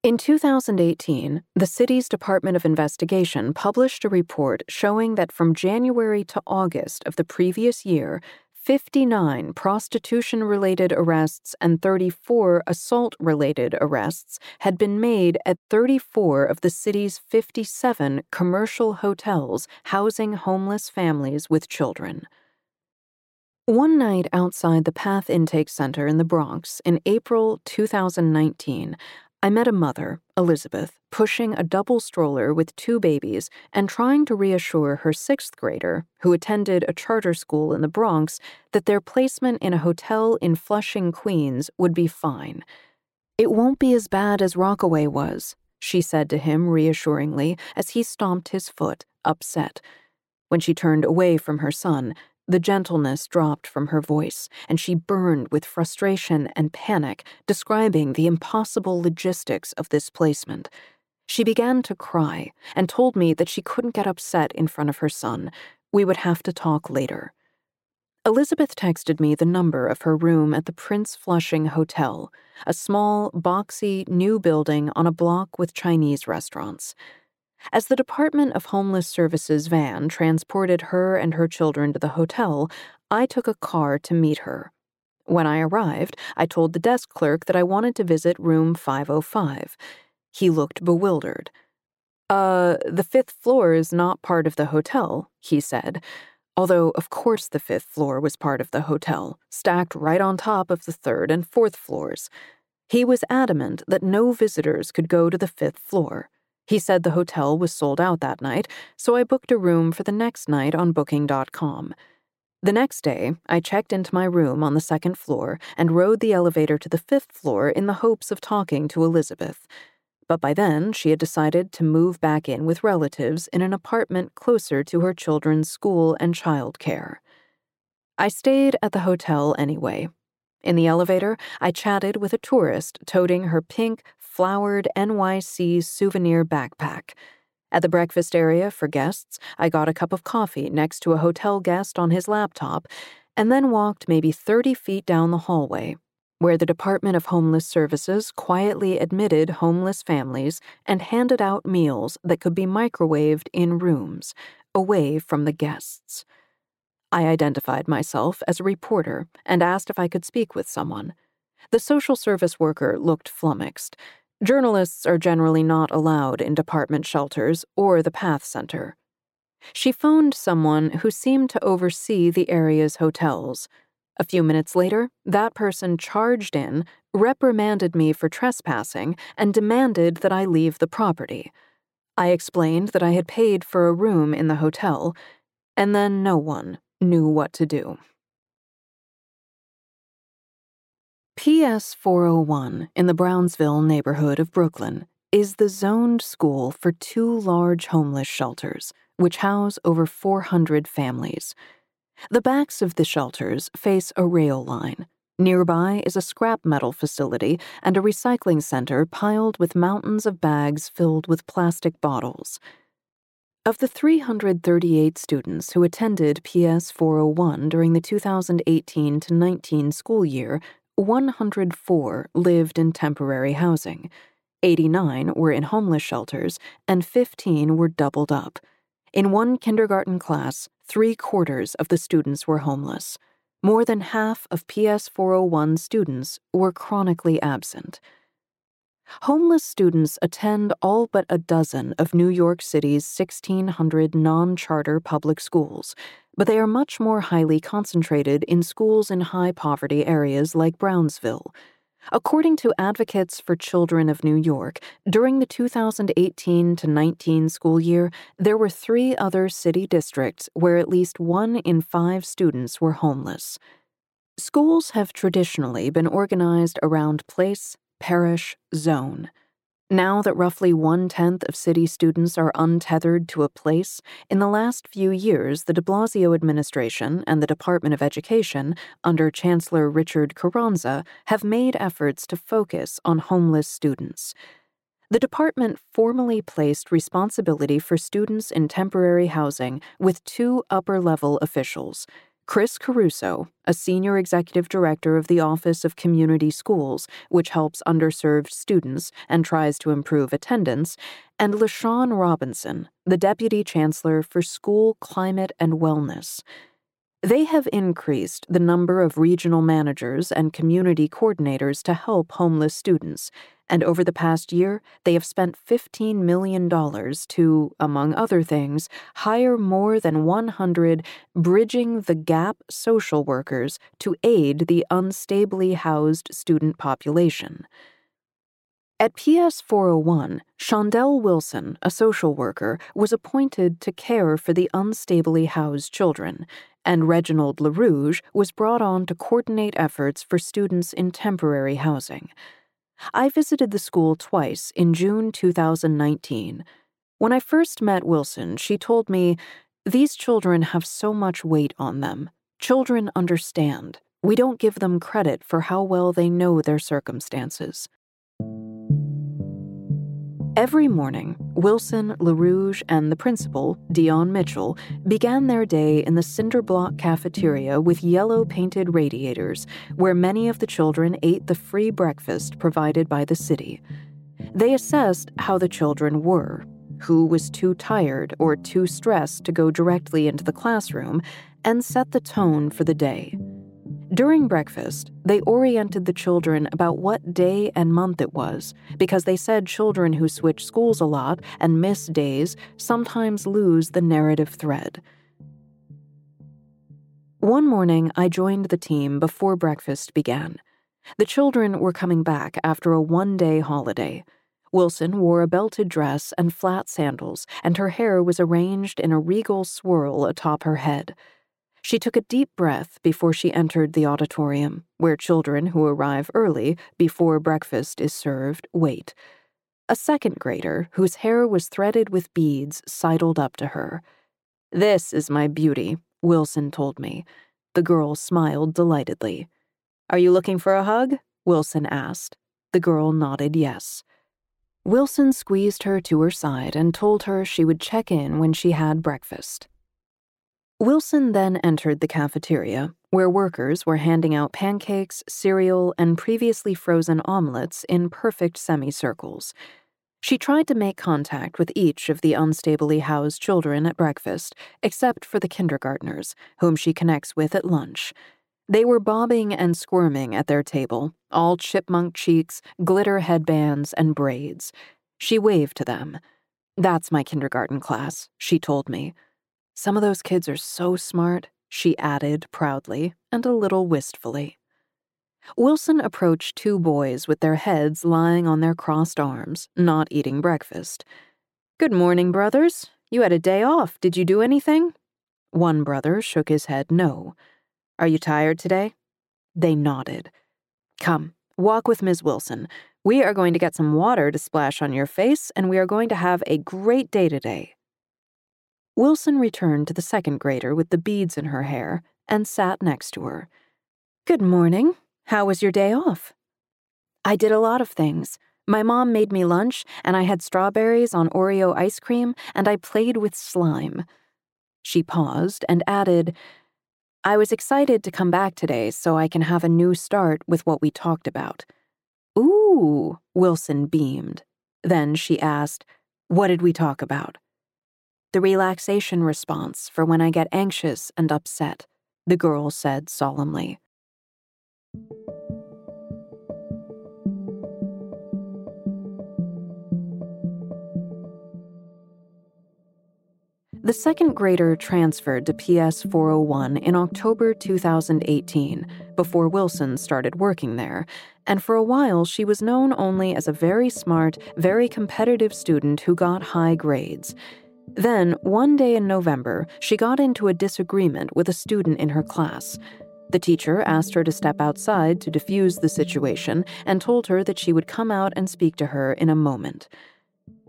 In 2018, the city's Department of Investigation published a report showing that from January to August of the previous year, 59 prostitution related arrests and 34 assault related arrests had been made at 34 of the city's 57 commercial hotels housing homeless families with children. One night outside the Path Intake Center in the Bronx in April 2019, I met a mother, Elizabeth, pushing a double stroller with two babies and trying to reassure her sixth grader, who attended a charter school in the Bronx, that their placement in a hotel in Flushing, Queens would be fine. It won't be as bad as Rockaway was, she said to him reassuringly as he stomped his foot, upset. When she turned away from her son, the gentleness dropped from her voice, and she burned with frustration and panic, describing the impossible logistics of this placement. She began to cry and told me that she couldn't get upset in front of her son. We would have to talk later. Elizabeth texted me the number of her room at the Prince Flushing Hotel, a small, boxy, new building on a block with Chinese restaurants. As the Department of Homeless Services van transported her and her children to the hotel, I took a car to meet her. When I arrived, I told the desk clerk that I wanted to visit room 505. He looked bewildered. Uh, the fifth floor is not part of the hotel, he said. Although, of course, the fifth floor was part of the hotel, stacked right on top of the third and fourth floors. He was adamant that no visitors could go to the fifth floor. He said the hotel was sold out that night, so I booked a room for the next night on Booking.com. The next day, I checked into my room on the second floor and rode the elevator to the fifth floor in the hopes of talking to Elizabeth. But by then, she had decided to move back in with relatives in an apartment closer to her children's school and child care. I stayed at the hotel anyway. In the elevator, I chatted with a tourist toting her pink, flowered NYC souvenir backpack. At the breakfast area for guests, I got a cup of coffee next to a hotel guest on his laptop, and then walked maybe 30 feet down the hallway where the Department of Homeless Services quietly admitted homeless families and handed out meals that could be microwaved in rooms, away from the guests. I identified myself as a reporter and asked if I could speak with someone. The social service worker looked flummoxed. Journalists are generally not allowed in department shelters or the Path Center. She phoned someone who seemed to oversee the area's hotels. A few minutes later, that person charged in, reprimanded me for trespassing, and demanded that I leave the property. I explained that I had paid for a room in the hotel, and then no one knew what to do. PS 401 in the Brownsville neighborhood of Brooklyn is the zoned school for two large homeless shelters, which house over 400 families. The backs of the shelters face a rail line. Nearby is a scrap metal facility and a recycling center piled with mountains of bags filled with plastic bottles. Of the 338 students who attended PS 401 during the 2018 19 school year, 104 lived in temporary housing. 89 were in homeless shelters, and 15 were doubled up. In one kindergarten class, three quarters of the students were homeless. More than half of PS 401 students were chronically absent. Homeless students attend all but a dozen of New York City's 1,600 non charter public schools, but they are much more highly concentrated in schools in high poverty areas like Brownsville. According to Advocates for Children of New York, during the 2018 to 19 school year, there were three other city districts where at least one in five students were homeless. Schools have traditionally been organized around place, parish, zone. Now that roughly one tenth of city students are untethered to a place, in the last few years, the de Blasio administration and the Department of Education, under Chancellor Richard Carranza, have made efforts to focus on homeless students. The department formally placed responsibility for students in temporary housing with two upper level officials Chris Caruso, a senior executive director of the Office of Community Schools, which helps underserved students and tries to improve attendance, and LaShawn Robinson, the deputy chancellor for School Climate and Wellness. They have increased the number of regional managers and community coordinators to help homeless students, and over the past year, they have spent $15 million to, among other things, hire more than 100 Bridging the Gap social workers to aid the unstably housed student population. At PS 401, Shondell Wilson, a social worker, was appointed to care for the unstably housed children, and Reginald LaRouge was brought on to coordinate efforts for students in temporary housing. I visited the school twice in June 2019. When I first met Wilson, she told me, These children have so much weight on them. Children understand. We don't give them credit for how well they know their circumstances. Every morning, Wilson, LaRouge, and the principal, Dion Mitchell, began their day in the cinder block cafeteria with yellow painted radiators, where many of the children ate the free breakfast provided by the city. They assessed how the children were. who was too tired or too stressed to go directly into the classroom, and set the tone for the day. During breakfast, they oriented the children about what day and month it was, because they said children who switch schools a lot and miss days sometimes lose the narrative thread. One morning, I joined the team before breakfast began. The children were coming back after a one day holiday. Wilson wore a belted dress and flat sandals, and her hair was arranged in a regal swirl atop her head. She took a deep breath before she entered the auditorium, where children who arrive early, before breakfast is served, wait. A second grader, whose hair was threaded with beads, sidled up to her. This is my beauty, Wilson told me. The girl smiled delightedly. Are you looking for a hug? Wilson asked. The girl nodded yes. Wilson squeezed her to her side and told her she would check in when she had breakfast. Wilson then entered the cafeteria, where workers were handing out pancakes, cereal, and previously frozen omelets in perfect semicircles. She tried to make contact with each of the unstably housed children at breakfast, except for the kindergartners, whom she connects with at lunch. They were bobbing and squirming at their table, all chipmunk cheeks, glitter headbands, and braids. She waved to them. That's my kindergarten class, she told me. Some of those kids are so smart, she added proudly and a little wistfully. Wilson approached two boys with their heads lying on their crossed arms, not eating breakfast. Good morning, brothers. You had a day off. Did you do anything? One brother shook his head no. Are you tired today? They nodded. Come, walk with Ms. Wilson. We are going to get some water to splash on your face, and we are going to have a great day today. Wilson returned to the second grader with the beads in her hair and sat next to her. Good morning. How was your day off? I did a lot of things. My mom made me lunch, and I had strawberries on Oreo ice cream, and I played with slime. She paused and added, I was excited to come back today so I can have a new start with what we talked about. Ooh, Wilson beamed. Then she asked, What did we talk about? The relaxation response for when I get anxious and upset, the girl said solemnly. The second grader transferred to PS 401 in October 2018 before Wilson started working there, and for a while she was known only as a very smart, very competitive student who got high grades. Then, one day in November, she got into a disagreement with a student in her class. The teacher asked her to step outside to diffuse the situation and told her that she would come out and speak to her in a moment.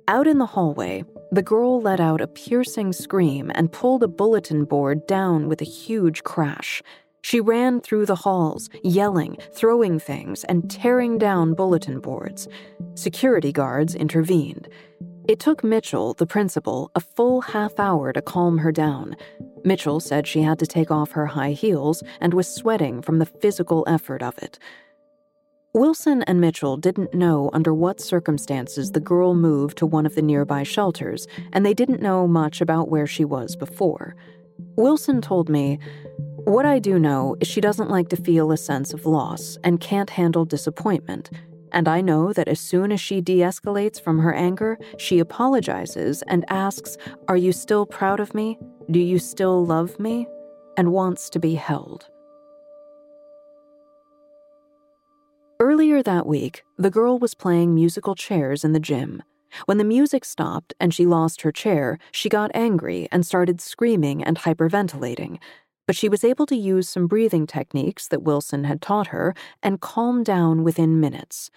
Out in the hallway, the girl let out a piercing scream and pulled a bulletin board down with a huge crash. She ran through the halls, yelling, throwing things, and tearing down bulletin boards. Security guards intervened. It took Mitchell, the principal, a full half hour to calm her down. Mitchell said she had to take off her high heels and was sweating from the physical effort of it. Wilson and Mitchell didn't know under what circumstances the girl moved to one of the nearby shelters, and they didn't know much about where she was before. Wilson told me, What I do know is she doesn't like to feel a sense of loss and can't handle disappointment. And I know that as soon as she de escalates from her anger, she apologizes and asks, Are you still proud of me? Do you still love me? and wants to be held. Earlier that week, the girl was playing musical chairs in the gym. When the music stopped and she lost her chair, she got angry and started screaming and hyperventilating but she was able to use some breathing techniques that Wilson had taught her and calm down within minutes.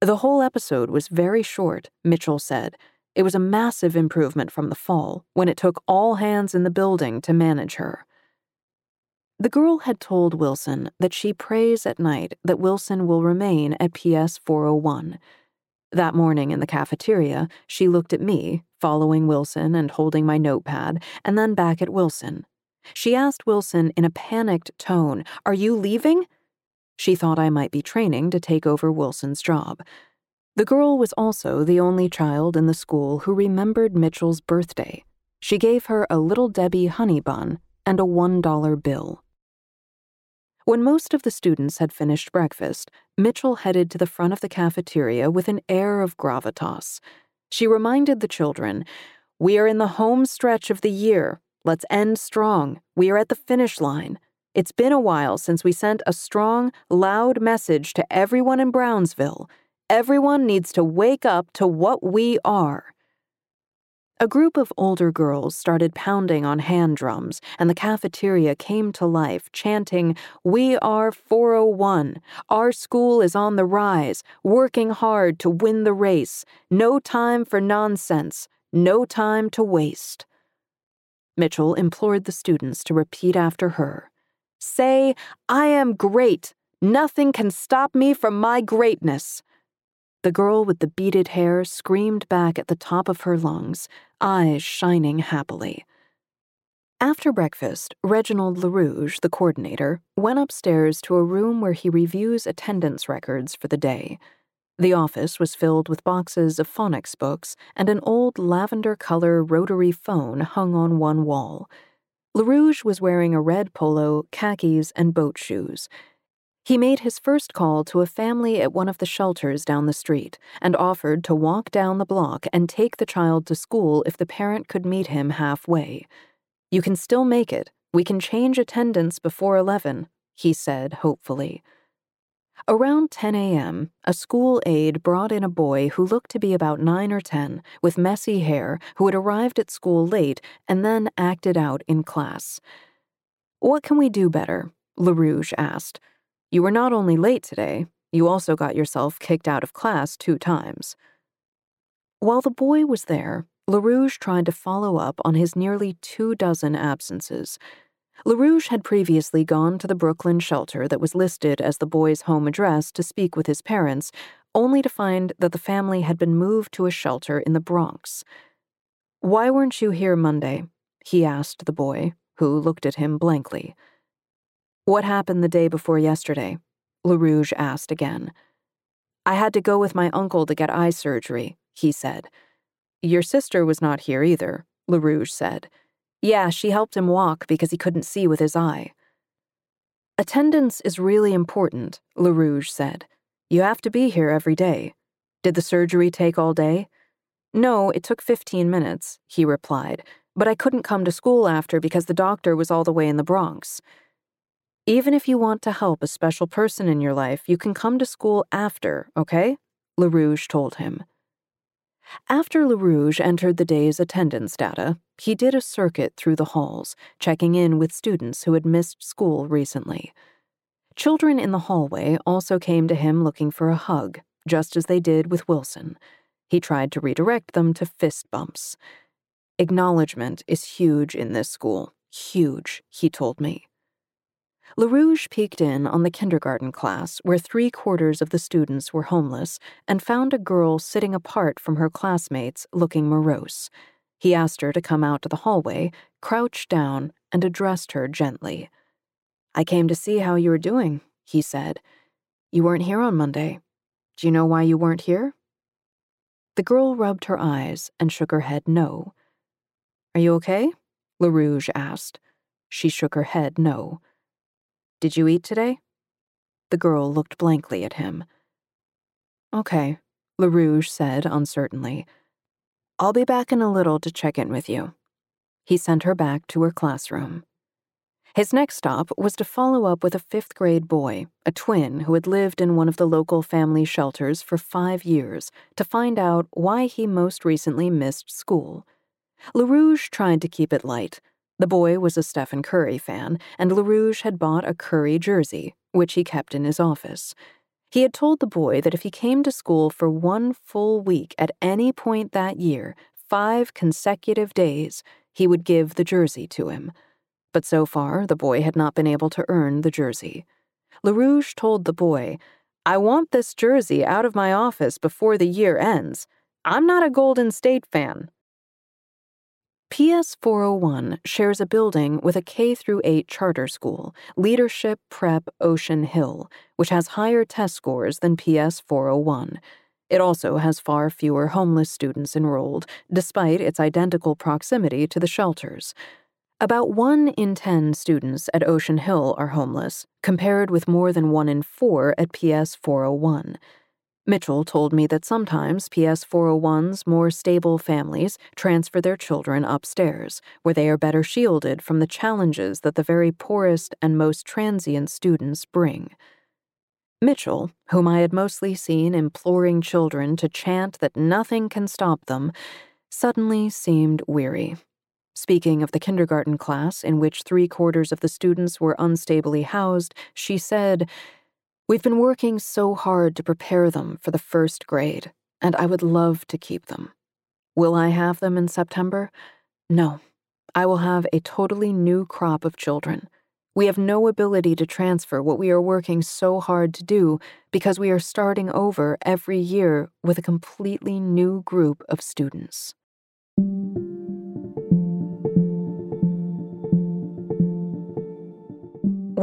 The whole episode was very short, Mitchell said. It was a massive improvement from the fall, when it took all hands in the building to manage her. The girl had told Wilson that she prays at night that Wilson will remain at PS 401. That morning in the cafeteria, she looked at me, following Wilson and holding my notepad, and then back at Wilson. She asked Wilson in a panicked tone, Are you leaving? She thought I might be training to take over Wilson's job. The girl was also the only child in the school who remembered Mitchell's birthday. She gave her a Little Debbie honey bun and a $1 bill. When most of the students had finished breakfast, Mitchell headed to the front of the cafeteria with an air of gravitas. She reminded the children, We are in the home stretch of the year. Let's end strong. We are at the finish line. It's been a while since we sent a strong, loud message to everyone in Brownsville. Everyone needs to wake up to what we are. A group of older girls started pounding on hand drums, and the cafeteria came to life, chanting, We are 401. Our school is on the rise, working hard to win the race. No time for nonsense. No time to waste. Mitchell implored the students to repeat after her Say, I am great. Nothing can stop me from my greatness. The girl with the beaded hair screamed back at the top of her lungs, eyes shining happily. After breakfast, Reginald LaRouge, the coordinator, went upstairs to a room where he reviews attendance records for the day. The office was filled with boxes of phonics books and an old lavender color rotary phone hung on one wall. LaRouge was wearing a red polo, khakis, and boat shoes. He made his first call to a family at one of the shelters down the street and offered to walk down the block and take the child to school if the parent could meet him halfway. You can still make it. We can change attendance before 11, he said hopefully. Around 10 a.m., a school aide brought in a boy who looked to be about 9 or 10, with messy hair, who had arrived at school late and then acted out in class. What can we do better? LaRouge asked. You were not only late today, you also got yourself kicked out of class two times. While the boy was there, LaRouge tried to follow up on his nearly two dozen absences. LaRouge had previously gone to the Brooklyn shelter that was listed as the boy's home address to speak with his parents, only to find that the family had been moved to a shelter in the Bronx. Why weren't you here Monday? he asked the boy, who looked at him blankly. What happened the day before yesterday? LaRouge asked again. I had to go with my uncle to get eye surgery, he said. Your sister was not here either, LaRouge said. Yeah, she helped him walk because he couldn't see with his eye. Attendance is really important, LaRouge said. You have to be here every day. Did the surgery take all day? No, it took 15 minutes, he replied, but I couldn't come to school after because the doctor was all the way in the Bronx. Even if you want to help a special person in your life, you can come to school after, okay? LaRouge told him. After LaRouge entered the day's attendance data, he did a circuit through the halls, checking in with students who had missed school recently. Children in the hallway also came to him looking for a hug, just as they did with Wilson. He tried to redirect them to fist bumps. Acknowledgement is huge in this school. Huge, he told me. LaRouge peeked in on the kindergarten class where three quarters of the students were homeless and found a girl sitting apart from her classmates looking morose. He asked her to come out to the hallway, crouched down, and addressed her gently. I came to see how you were doing, he said. You weren't here on Monday. Do you know why you weren't here? The girl rubbed her eyes and shook her head no. Are you okay? LaRouge asked. She shook her head no. Did you eat today? The girl looked blankly at him. Okay, LaRouge said uncertainly. I'll be back in a little to check in with you. He sent her back to her classroom. His next stop was to follow up with a fifth grade boy, a twin who had lived in one of the local family shelters for five years, to find out why he most recently missed school. LaRouge tried to keep it light, the boy was a Stephen Curry fan, and LaRouge had bought a Curry jersey, which he kept in his office. He had told the boy that if he came to school for one full week at any point that year, five consecutive days, he would give the jersey to him. But so far, the boy had not been able to earn the jersey. LaRouge told the boy, I want this jersey out of my office before the year ends. I'm not a Golden State fan. PS 401 shares a building with a K 8 charter school, Leadership Prep Ocean Hill, which has higher test scores than PS 401. It also has far fewer homeless students enrolled, despite its identical proximity to the shelters. About one in 10 students at Ocean Hill are homeless, compared with more than one in four at PS 401. Mitchell told me that sometimes PS 401's more stable families transfer their children upstairs, where they are better shielded from the challenges that the very poorest and most transient students bring. Mitchell, whom I had mostly seen imploring children to chant that nothing can stop them, suddenly seemed weary. Speaking of the kindergarten class in which three quarters of the students were unstably housed, she said, We've been working so hard to prepare them for the first grade, and I would love to keep them. Will I have them in September? No. I will have a totally new crop of children. We have no ability to transfer what we are working so hard to do because we are starting over every year with a completely new group of students.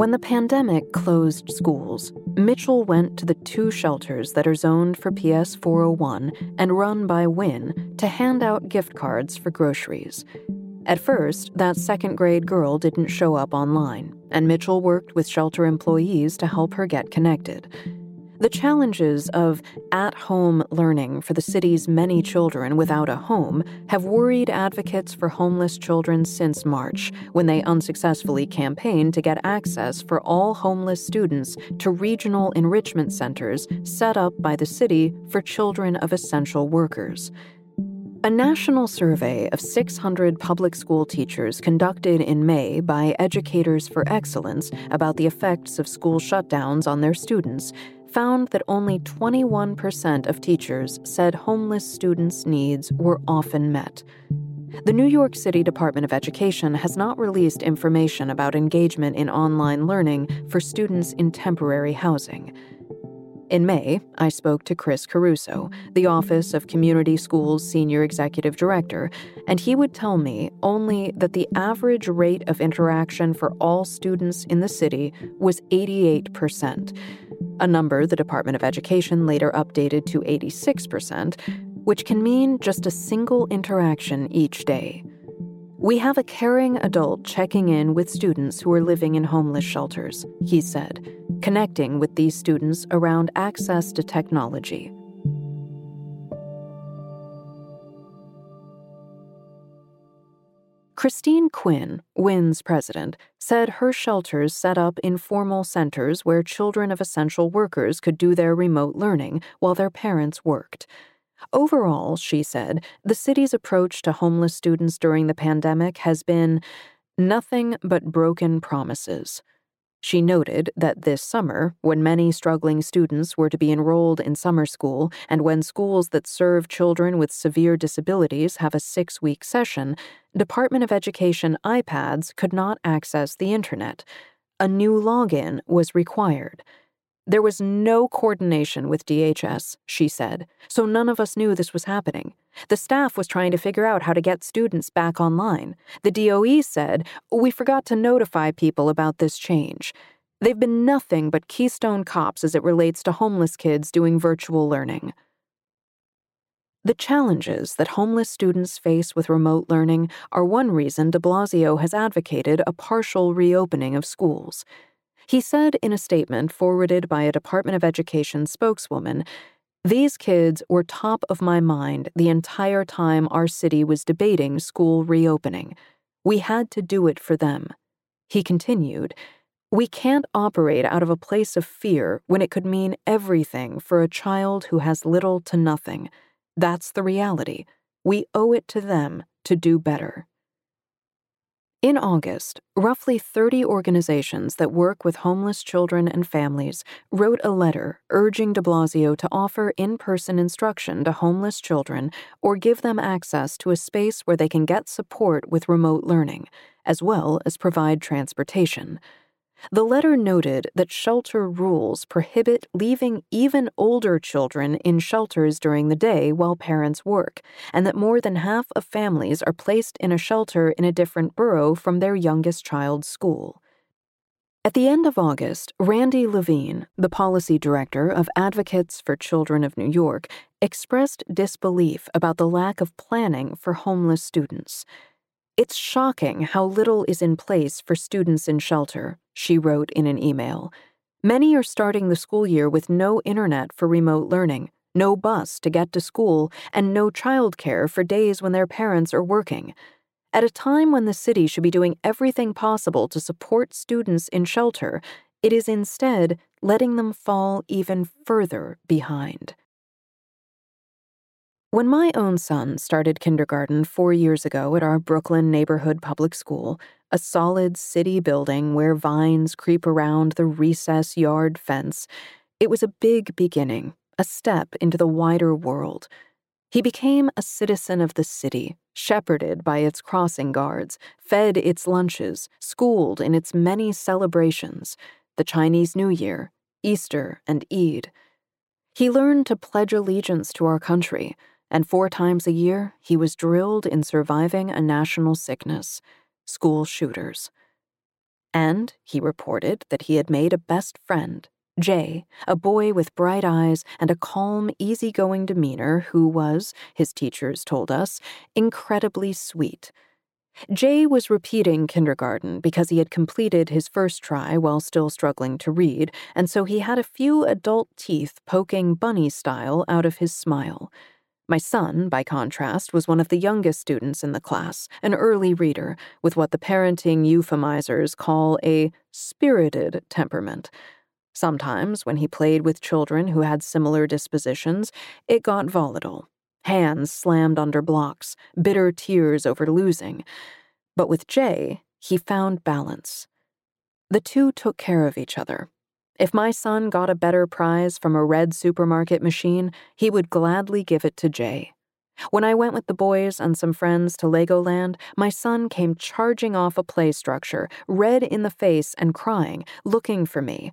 When the pandemic closed schools, Mitchell went to the two shelters that are zoned for PS 401 and run by WIN to hand out gift cards for groceries. At first, that second grade girl didn't show up online, and Mitchell worked with shelter employees to help her get connected. The challenges of at home learning for the city's many children without a home have worried advocates for homeless children since March, when they unsuccessfully campaigned to get access for all homeless students to regional enrichment centers set up by the city for children of essential workers. A national survey of 600 public school teachers conducted in May by Educators for Excellence about the effects of school shutdowns on their students found that only 21% of teachers said homeless students' needs were often met. The New York City Department of Education has not released information about engagement in online learning for students in temporary housing. In May, I spoke to Chris Caruso, the Office of Community Schools Senior Executive Director, and he would tell me only that the average rate of interaction for all students in the city was 88%, a number the Department of Education later updated to 86%, which can mean just a single interaction each day. We have a caring adult checking in with students who are living in homeless shelters, he said, connecting with these students around access to technology. Christine Quinn, WIN's president, said her shelters set up informal centers where children of essential workers could do their remote learning while their parents worked. Overall, she said, the city's approach to homeless students during the pandemic has been nothing but broken promises. She noted that this summer, when many struggling students were to be enrolled in summer school, and when schools that serve children with severe disabilities have a six week session, Department of Education iPads could not access the internet. A new login was required. There was no coordination with DHS, she said, so none of us knew this was happening. The staff was trying to figure out how to get students back online. The DOE said, We forgot to notify people about this change. They've been nothing but Keystone cops as it relates to homeless kids doing virtual learning. The challenges that homeless students face with remote learning are one reason de Blasio has advocated a partial reopening of schools. He said in a statement forwarded by a Department of Education spokeswoman These kids were top of my mind the entire time our city was debating school reopening. We had to do it for them. He continued, We can't operate out of a place of fear when it could mean everything for a child who has little to nothing. That's the reality. We owe it to them to do better. In August, roughly 30 organizations that work with homeless children and families wrote a letter urging de Blasio to offer in person instruction to homeless children or give them access to a space where they can get support with remote learning, as well as provide transportation. The letter noted that shelter rules prohibit leaving even older children in shelters during the day while parents work, and that more than half of families are placed in a shelter in a different borough from their youngest child's school. At the end of August, Randi Levine, the policy director of Advocates for Children of New York, expressed disbelief about the lack of planning for homeless students. It's shocking how little is in place for students in shelter, she wrote in an email. Many are starting the school year with no internet for remote learning, no bus to get to school, and no childcare for days when their parents are working. At a time when the city should be doing everything possible to support students in shelter, it is instead letting them fall even further behind. When my own son started kindergarten four years ago at our Brooklyn neighborhood public school, a solid city building where vines creep around the recess yard fence, it was a big beginning, a step into the wider world. He became a citizen of the city, shepherded by its crossing guards, fed its lunches, schooled in its many celebrations the Chinese New Year, Easter, and Eid. He learned to pledge allegiance to our country, and four times a year he was drilled in surviving a national sickness school shooters. And he reported that he had made a best friend Jay, a boy with bright eyes and a calm, easygoing demeanor who was, his teachers told us, incredibly sweet. Jay was repeating kindergarten because he had completed his first try while still struggling to read, and so he had a few adult teeth poking bunny style out of his smile. My son, by contrast, was one of the youngest students in the class, an early reader, with what the parenting euphemizers call a spirited temperament. Sometimes, when he played with children who had similar dispositions, it got volatile. Hands slammed under blocks, bitter tears over losing. But with Jay, he found balance. The two took care of each other. If my son got a better prize from a red supermarket machine, he would gladly give it to Jay. When I went with the boys and some friends to Legoland, my son came charging off a play structure, red in the face and crying, looking for me.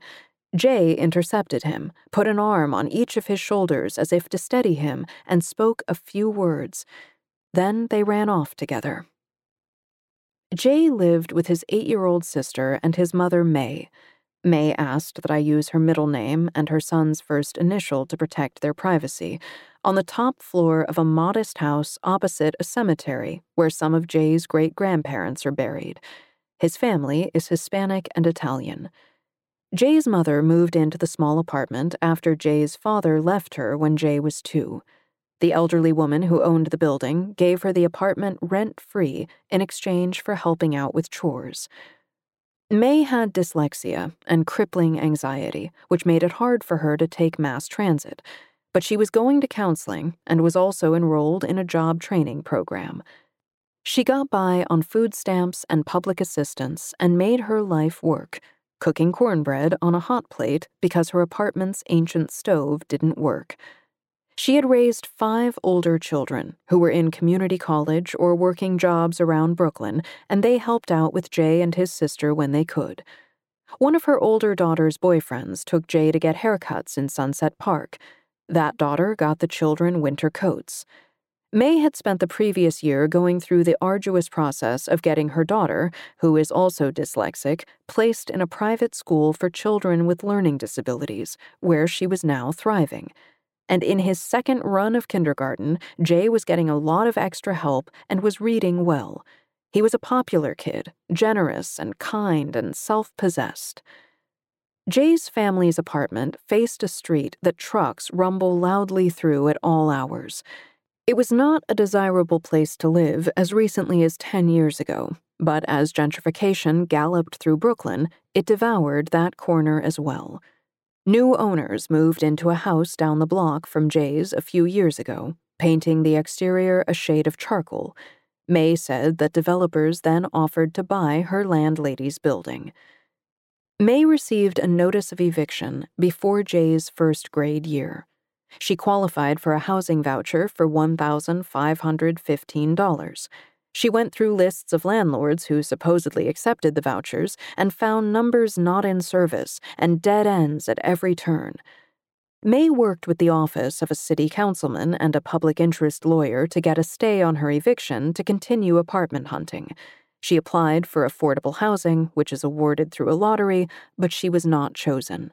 Jay intercepted him, put an arm on each of his shoulders as if to steady him, and spoke a few words. Then they ran off together. Jay lived with his eight year old sister and his mother, May. May asked that I use her middle name and her son's first initial to protect their privacy, on the top floor of a modest house opposite a cemetery where some of Jay's great grandparents are buried. His family is Hispanic and Italian. Jay's mother moved into the small apartment after Jay's father left her when Jay was two. The elderly woman who owned the building gave her the apartment rent free in exchange for helping out with chores. May had dyslexia and crippling anxiety, which made it hard for her to take mass transit, but she was going to counseling and was also enrolled in a job training program. She got by on food stamps and public assistance and made her life work cooking cornbread on a hot plate because her apartment's ancient stove didn't work. She had raised five older children who were in community college or working jobs around Brooklyn, and they helped out with Jay and his sister when they could. One of her older daughter's boyfriends took Jay to get haircuts in Sunset Park. That daughter got the children winter coats. May had spent the previous year going through the arduous process of getting her daughter, who is also dyslexic, placed in a private school for children with learning disabilities, where she was now thriving. And in his second run of kindergarten, Jay was getting a lot of extra help and was reading well. He was a popular kid, generous and kind and self possessed. Jay's family's apartment faced a street that trucks rumble loudly through at all hours. It was not a desirable place to live as recently as 10 years ago, but as gentrification galloped through Brooklyn, it devoured that corner as well. New owners moved into a house down the block from Jay's a few years ago, painting the exterior a shade of charcoal. May said that developers then offered to buy her landlady's building. May received a notice of eviction before Jay's first grade year. She qualified for a housing voucher for $1,515. She went through lists of landlords who supposedly accepted the vouchers and found numbers not in service and dead ends at every turn. May worked with the office of a city councilman and a public interest lawyer to get a stay on her eviction to continue apartment hunting. She applied for affordable housing, which is awarded through a lottery, but she was not chosen.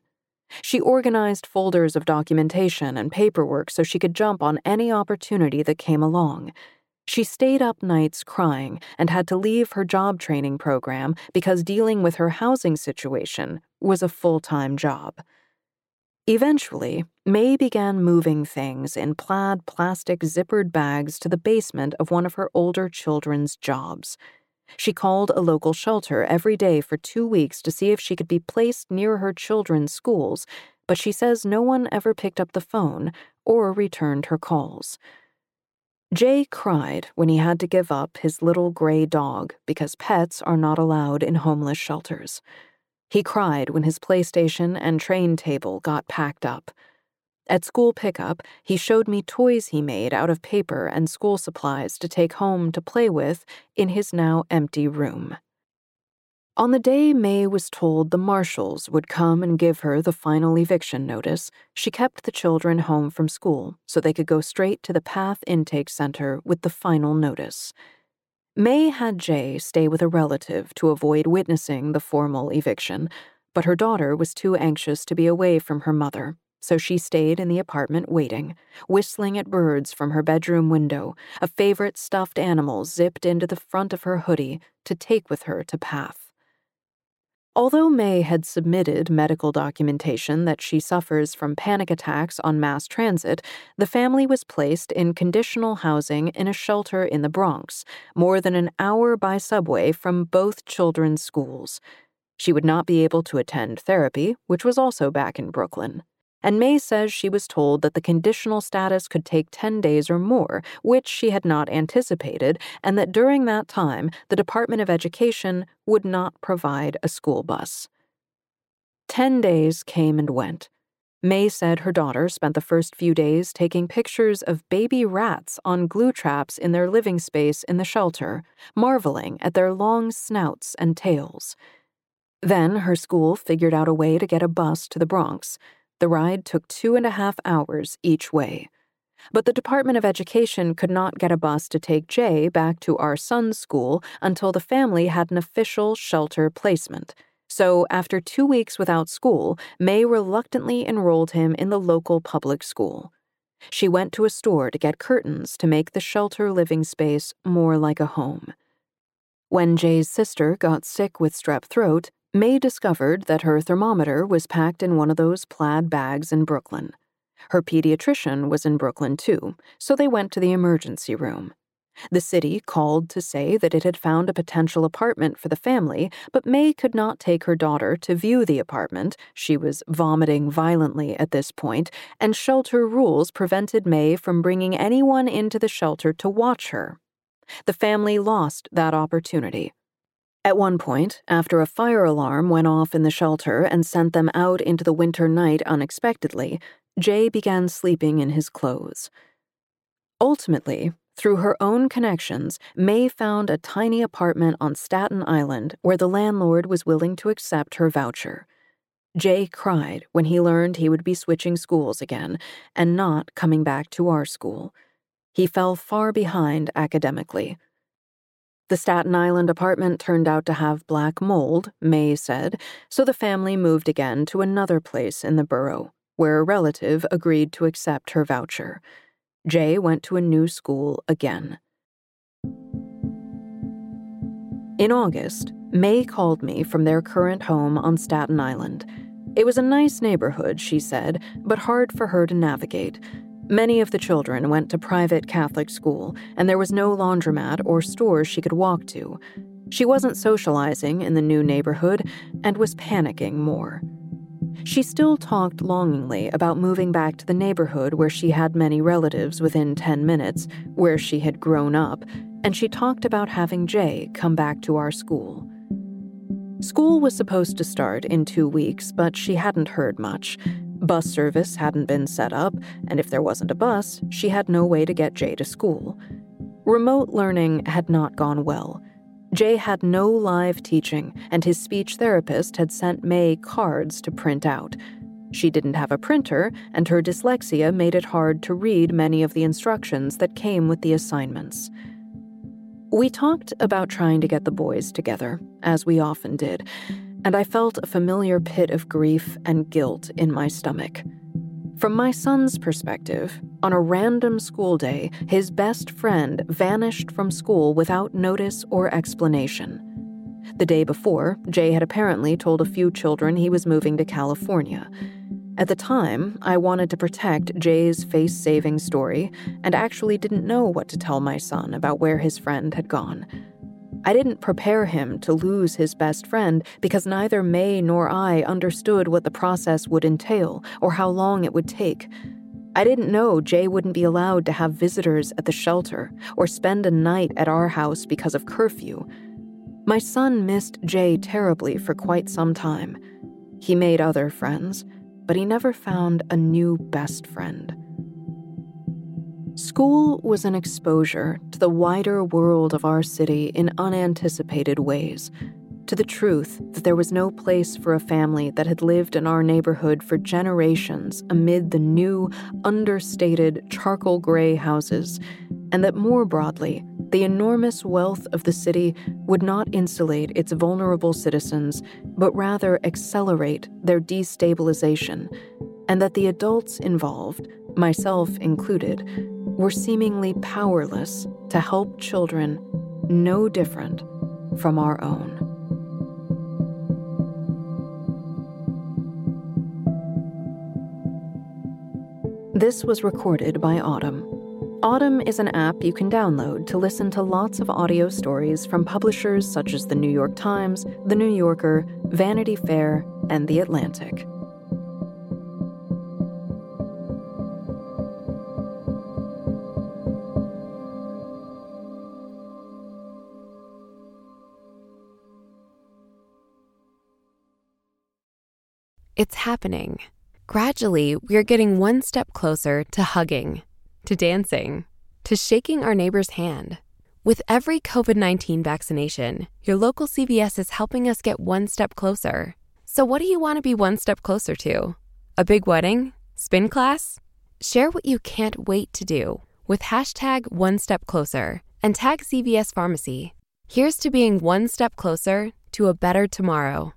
She organized folders of documentation and paperwork so she could jump on any opportunity that came along. She stayed up nights crying and had to leave her job training program because dealing with her housing situation was a full time job. Eventually, May began moving things in plaid plastic zippered bags to the basement of one of her older children's jobs. She called a local shelter every day for two weeks to see if she could be placed near her children's schools, but she says no one ever picked up the phone or returned her calls. Jay cried when he had to give up his little gray dog because pets are not allowed in homeless shelters. He cried when his PlayStation and train table got packed up. At school pickup, he showed me toys he made out of paper and school supplies to take home to play with in his now empty room. On the day May was told the marshals would come and give her the final eviction notice, she kept the children home from school so they could go straight to the PATH intake center with the final notice. May had Jay stay with a relative to avoid witnessing the formal eviction, but her daughter was too anxious to be away from her mother, so she stayed in the apartment waiting, whistling at birds from her bedroom window, a favorite stuffed animal zipped into the front of her hoodie to take with her to Path. Although May had submitted medical documentation that she suffers from panic attacks on mass transit, the family was placed in conditional housing in a shelter in the Bronx, more than an hour by subway from both children's schools. She would not be able to attend therapy, which was also back in Brooklyn and May says she was told that the conditional status could take 10 days or more, which she had not anticipated, and that during that time, the Department of Education would not provide a school bus. Ten days came and went. May said her daughter spent the first few days taking pictures of baby rats on glue traps in their living space in the shelter, marveling at their long snouts and tails. Then her school figured out a way to get a bus to the Bronx. The ride took two and a half hours each way. But the Department of Education could not get a bus to take Jay back to our son's school until the family had an official shelter placement. So, after two weeks without school, May reluctantly enrolled him in the local public school. She went to a store to get curtains to make the shelter living space more like a home. When Jay's sister got sick with strep throat, May discovered that her thermometer was packed in one of those plaid bags in Brooklyn. Her pediatrician was in Brooklyn too, so they went to the emergency room. The city called to say that it had found a potential apartment for the family, but May could not take her daughter to view the apartment. She was vomiting violently at this point, and shelter rules prevented May from bringing anyone into the shelter to watch her. The family lost that opportunity. At one point, after a fire alarm went off in the shelter and sent them out into the winter night unexpectedly, Jay began sleeping in his clothes. Ultimately, through her own connections, May found a tiny apartment on Staten Island where the landlord was willing to accept her voucher. Jay cried when he learned he would be switching schools again and not coming back to our school. He fell far behind academically. The Staten Island apartment turned out to have black mold, May said, so the family moved again to another place in the borough, where a relative agreed to accept her voucher. Jay went to a new school again. In August, May called me from their current home on Staten Island. It was a nice neighborhood, she said, but hard for her to navigate. Many of the children went to private Catholic school, and there was no laundromat or stores she could walk to. She wasn't socializing in the new neighborhood and was panicking more. She still talked longingly about moving back to the neighborhood where she had many relatives within 10 minutes, where she had grown up, and she talked about having Jay come back to our school. School was supposed to start in two weeks, but she hadn't heard much. Bus service hadn't been set up, and if there wasn't a bus, she had no way to get Jay to school. Remote learning had not gone well. Jay had no live teaching, and his speech therapist had sent May cards to print out. She didn't have a printer, and her dyslexia made it hard to read many of the instructions that came with the assignments. We talked about trying to get the boys together, as we often did, and I felt a familiar pit of grief and guilt in my stomach. From my son's perspective, on a random school day, his best friend vanished from school without notice or explanation. The day before, Jay had apparently told a few children he was moving to California. At the time, I wanted to protect Jay's face saving story and actually didn't know what to tell my son about where his friend had gone. I didn't prepare him to lose his best friend because neither May nor I understood what the process would entail or how long it would take. I didn't know Jay wouldn't be allowed to have visitors at the shelter or spend a night at our house because of curfew. My son missed Jay terribly for quite some time. He made other friends, but he never found a new best friend. School was an exposure to the wider world of our city in unanticipated ways, to the truth that there was no place for a family that had lived in our neighborhood for generations amid the new, understated, charcoal gray houses, and that more broadly, the enormous wealth of the city would not insulate its vulnerable citizens, but rather accelerate their destabilization, and that the adults involved, myself included, were seemingly powerless to help children no different from our own. This was recorded by Audm. Audm is an app you can download to listen to lots of audio stories from publishers such as The New York Times, The New Yorker, Vanity Fair, and The Atlantic. It's happening. Gradually, we are getting one step closer to hugging, to dancing, to shaking our neighbor's hand. With every COVID 19 vaccination, your local CVS is helping us get one step closer. So, what do you want to be one step closer to? A big wedding? Spin class? Share what you can't wait to do with hashtag one step closer and tag CVS Pharmacy. Here's to being one step closer to a better tomorrow.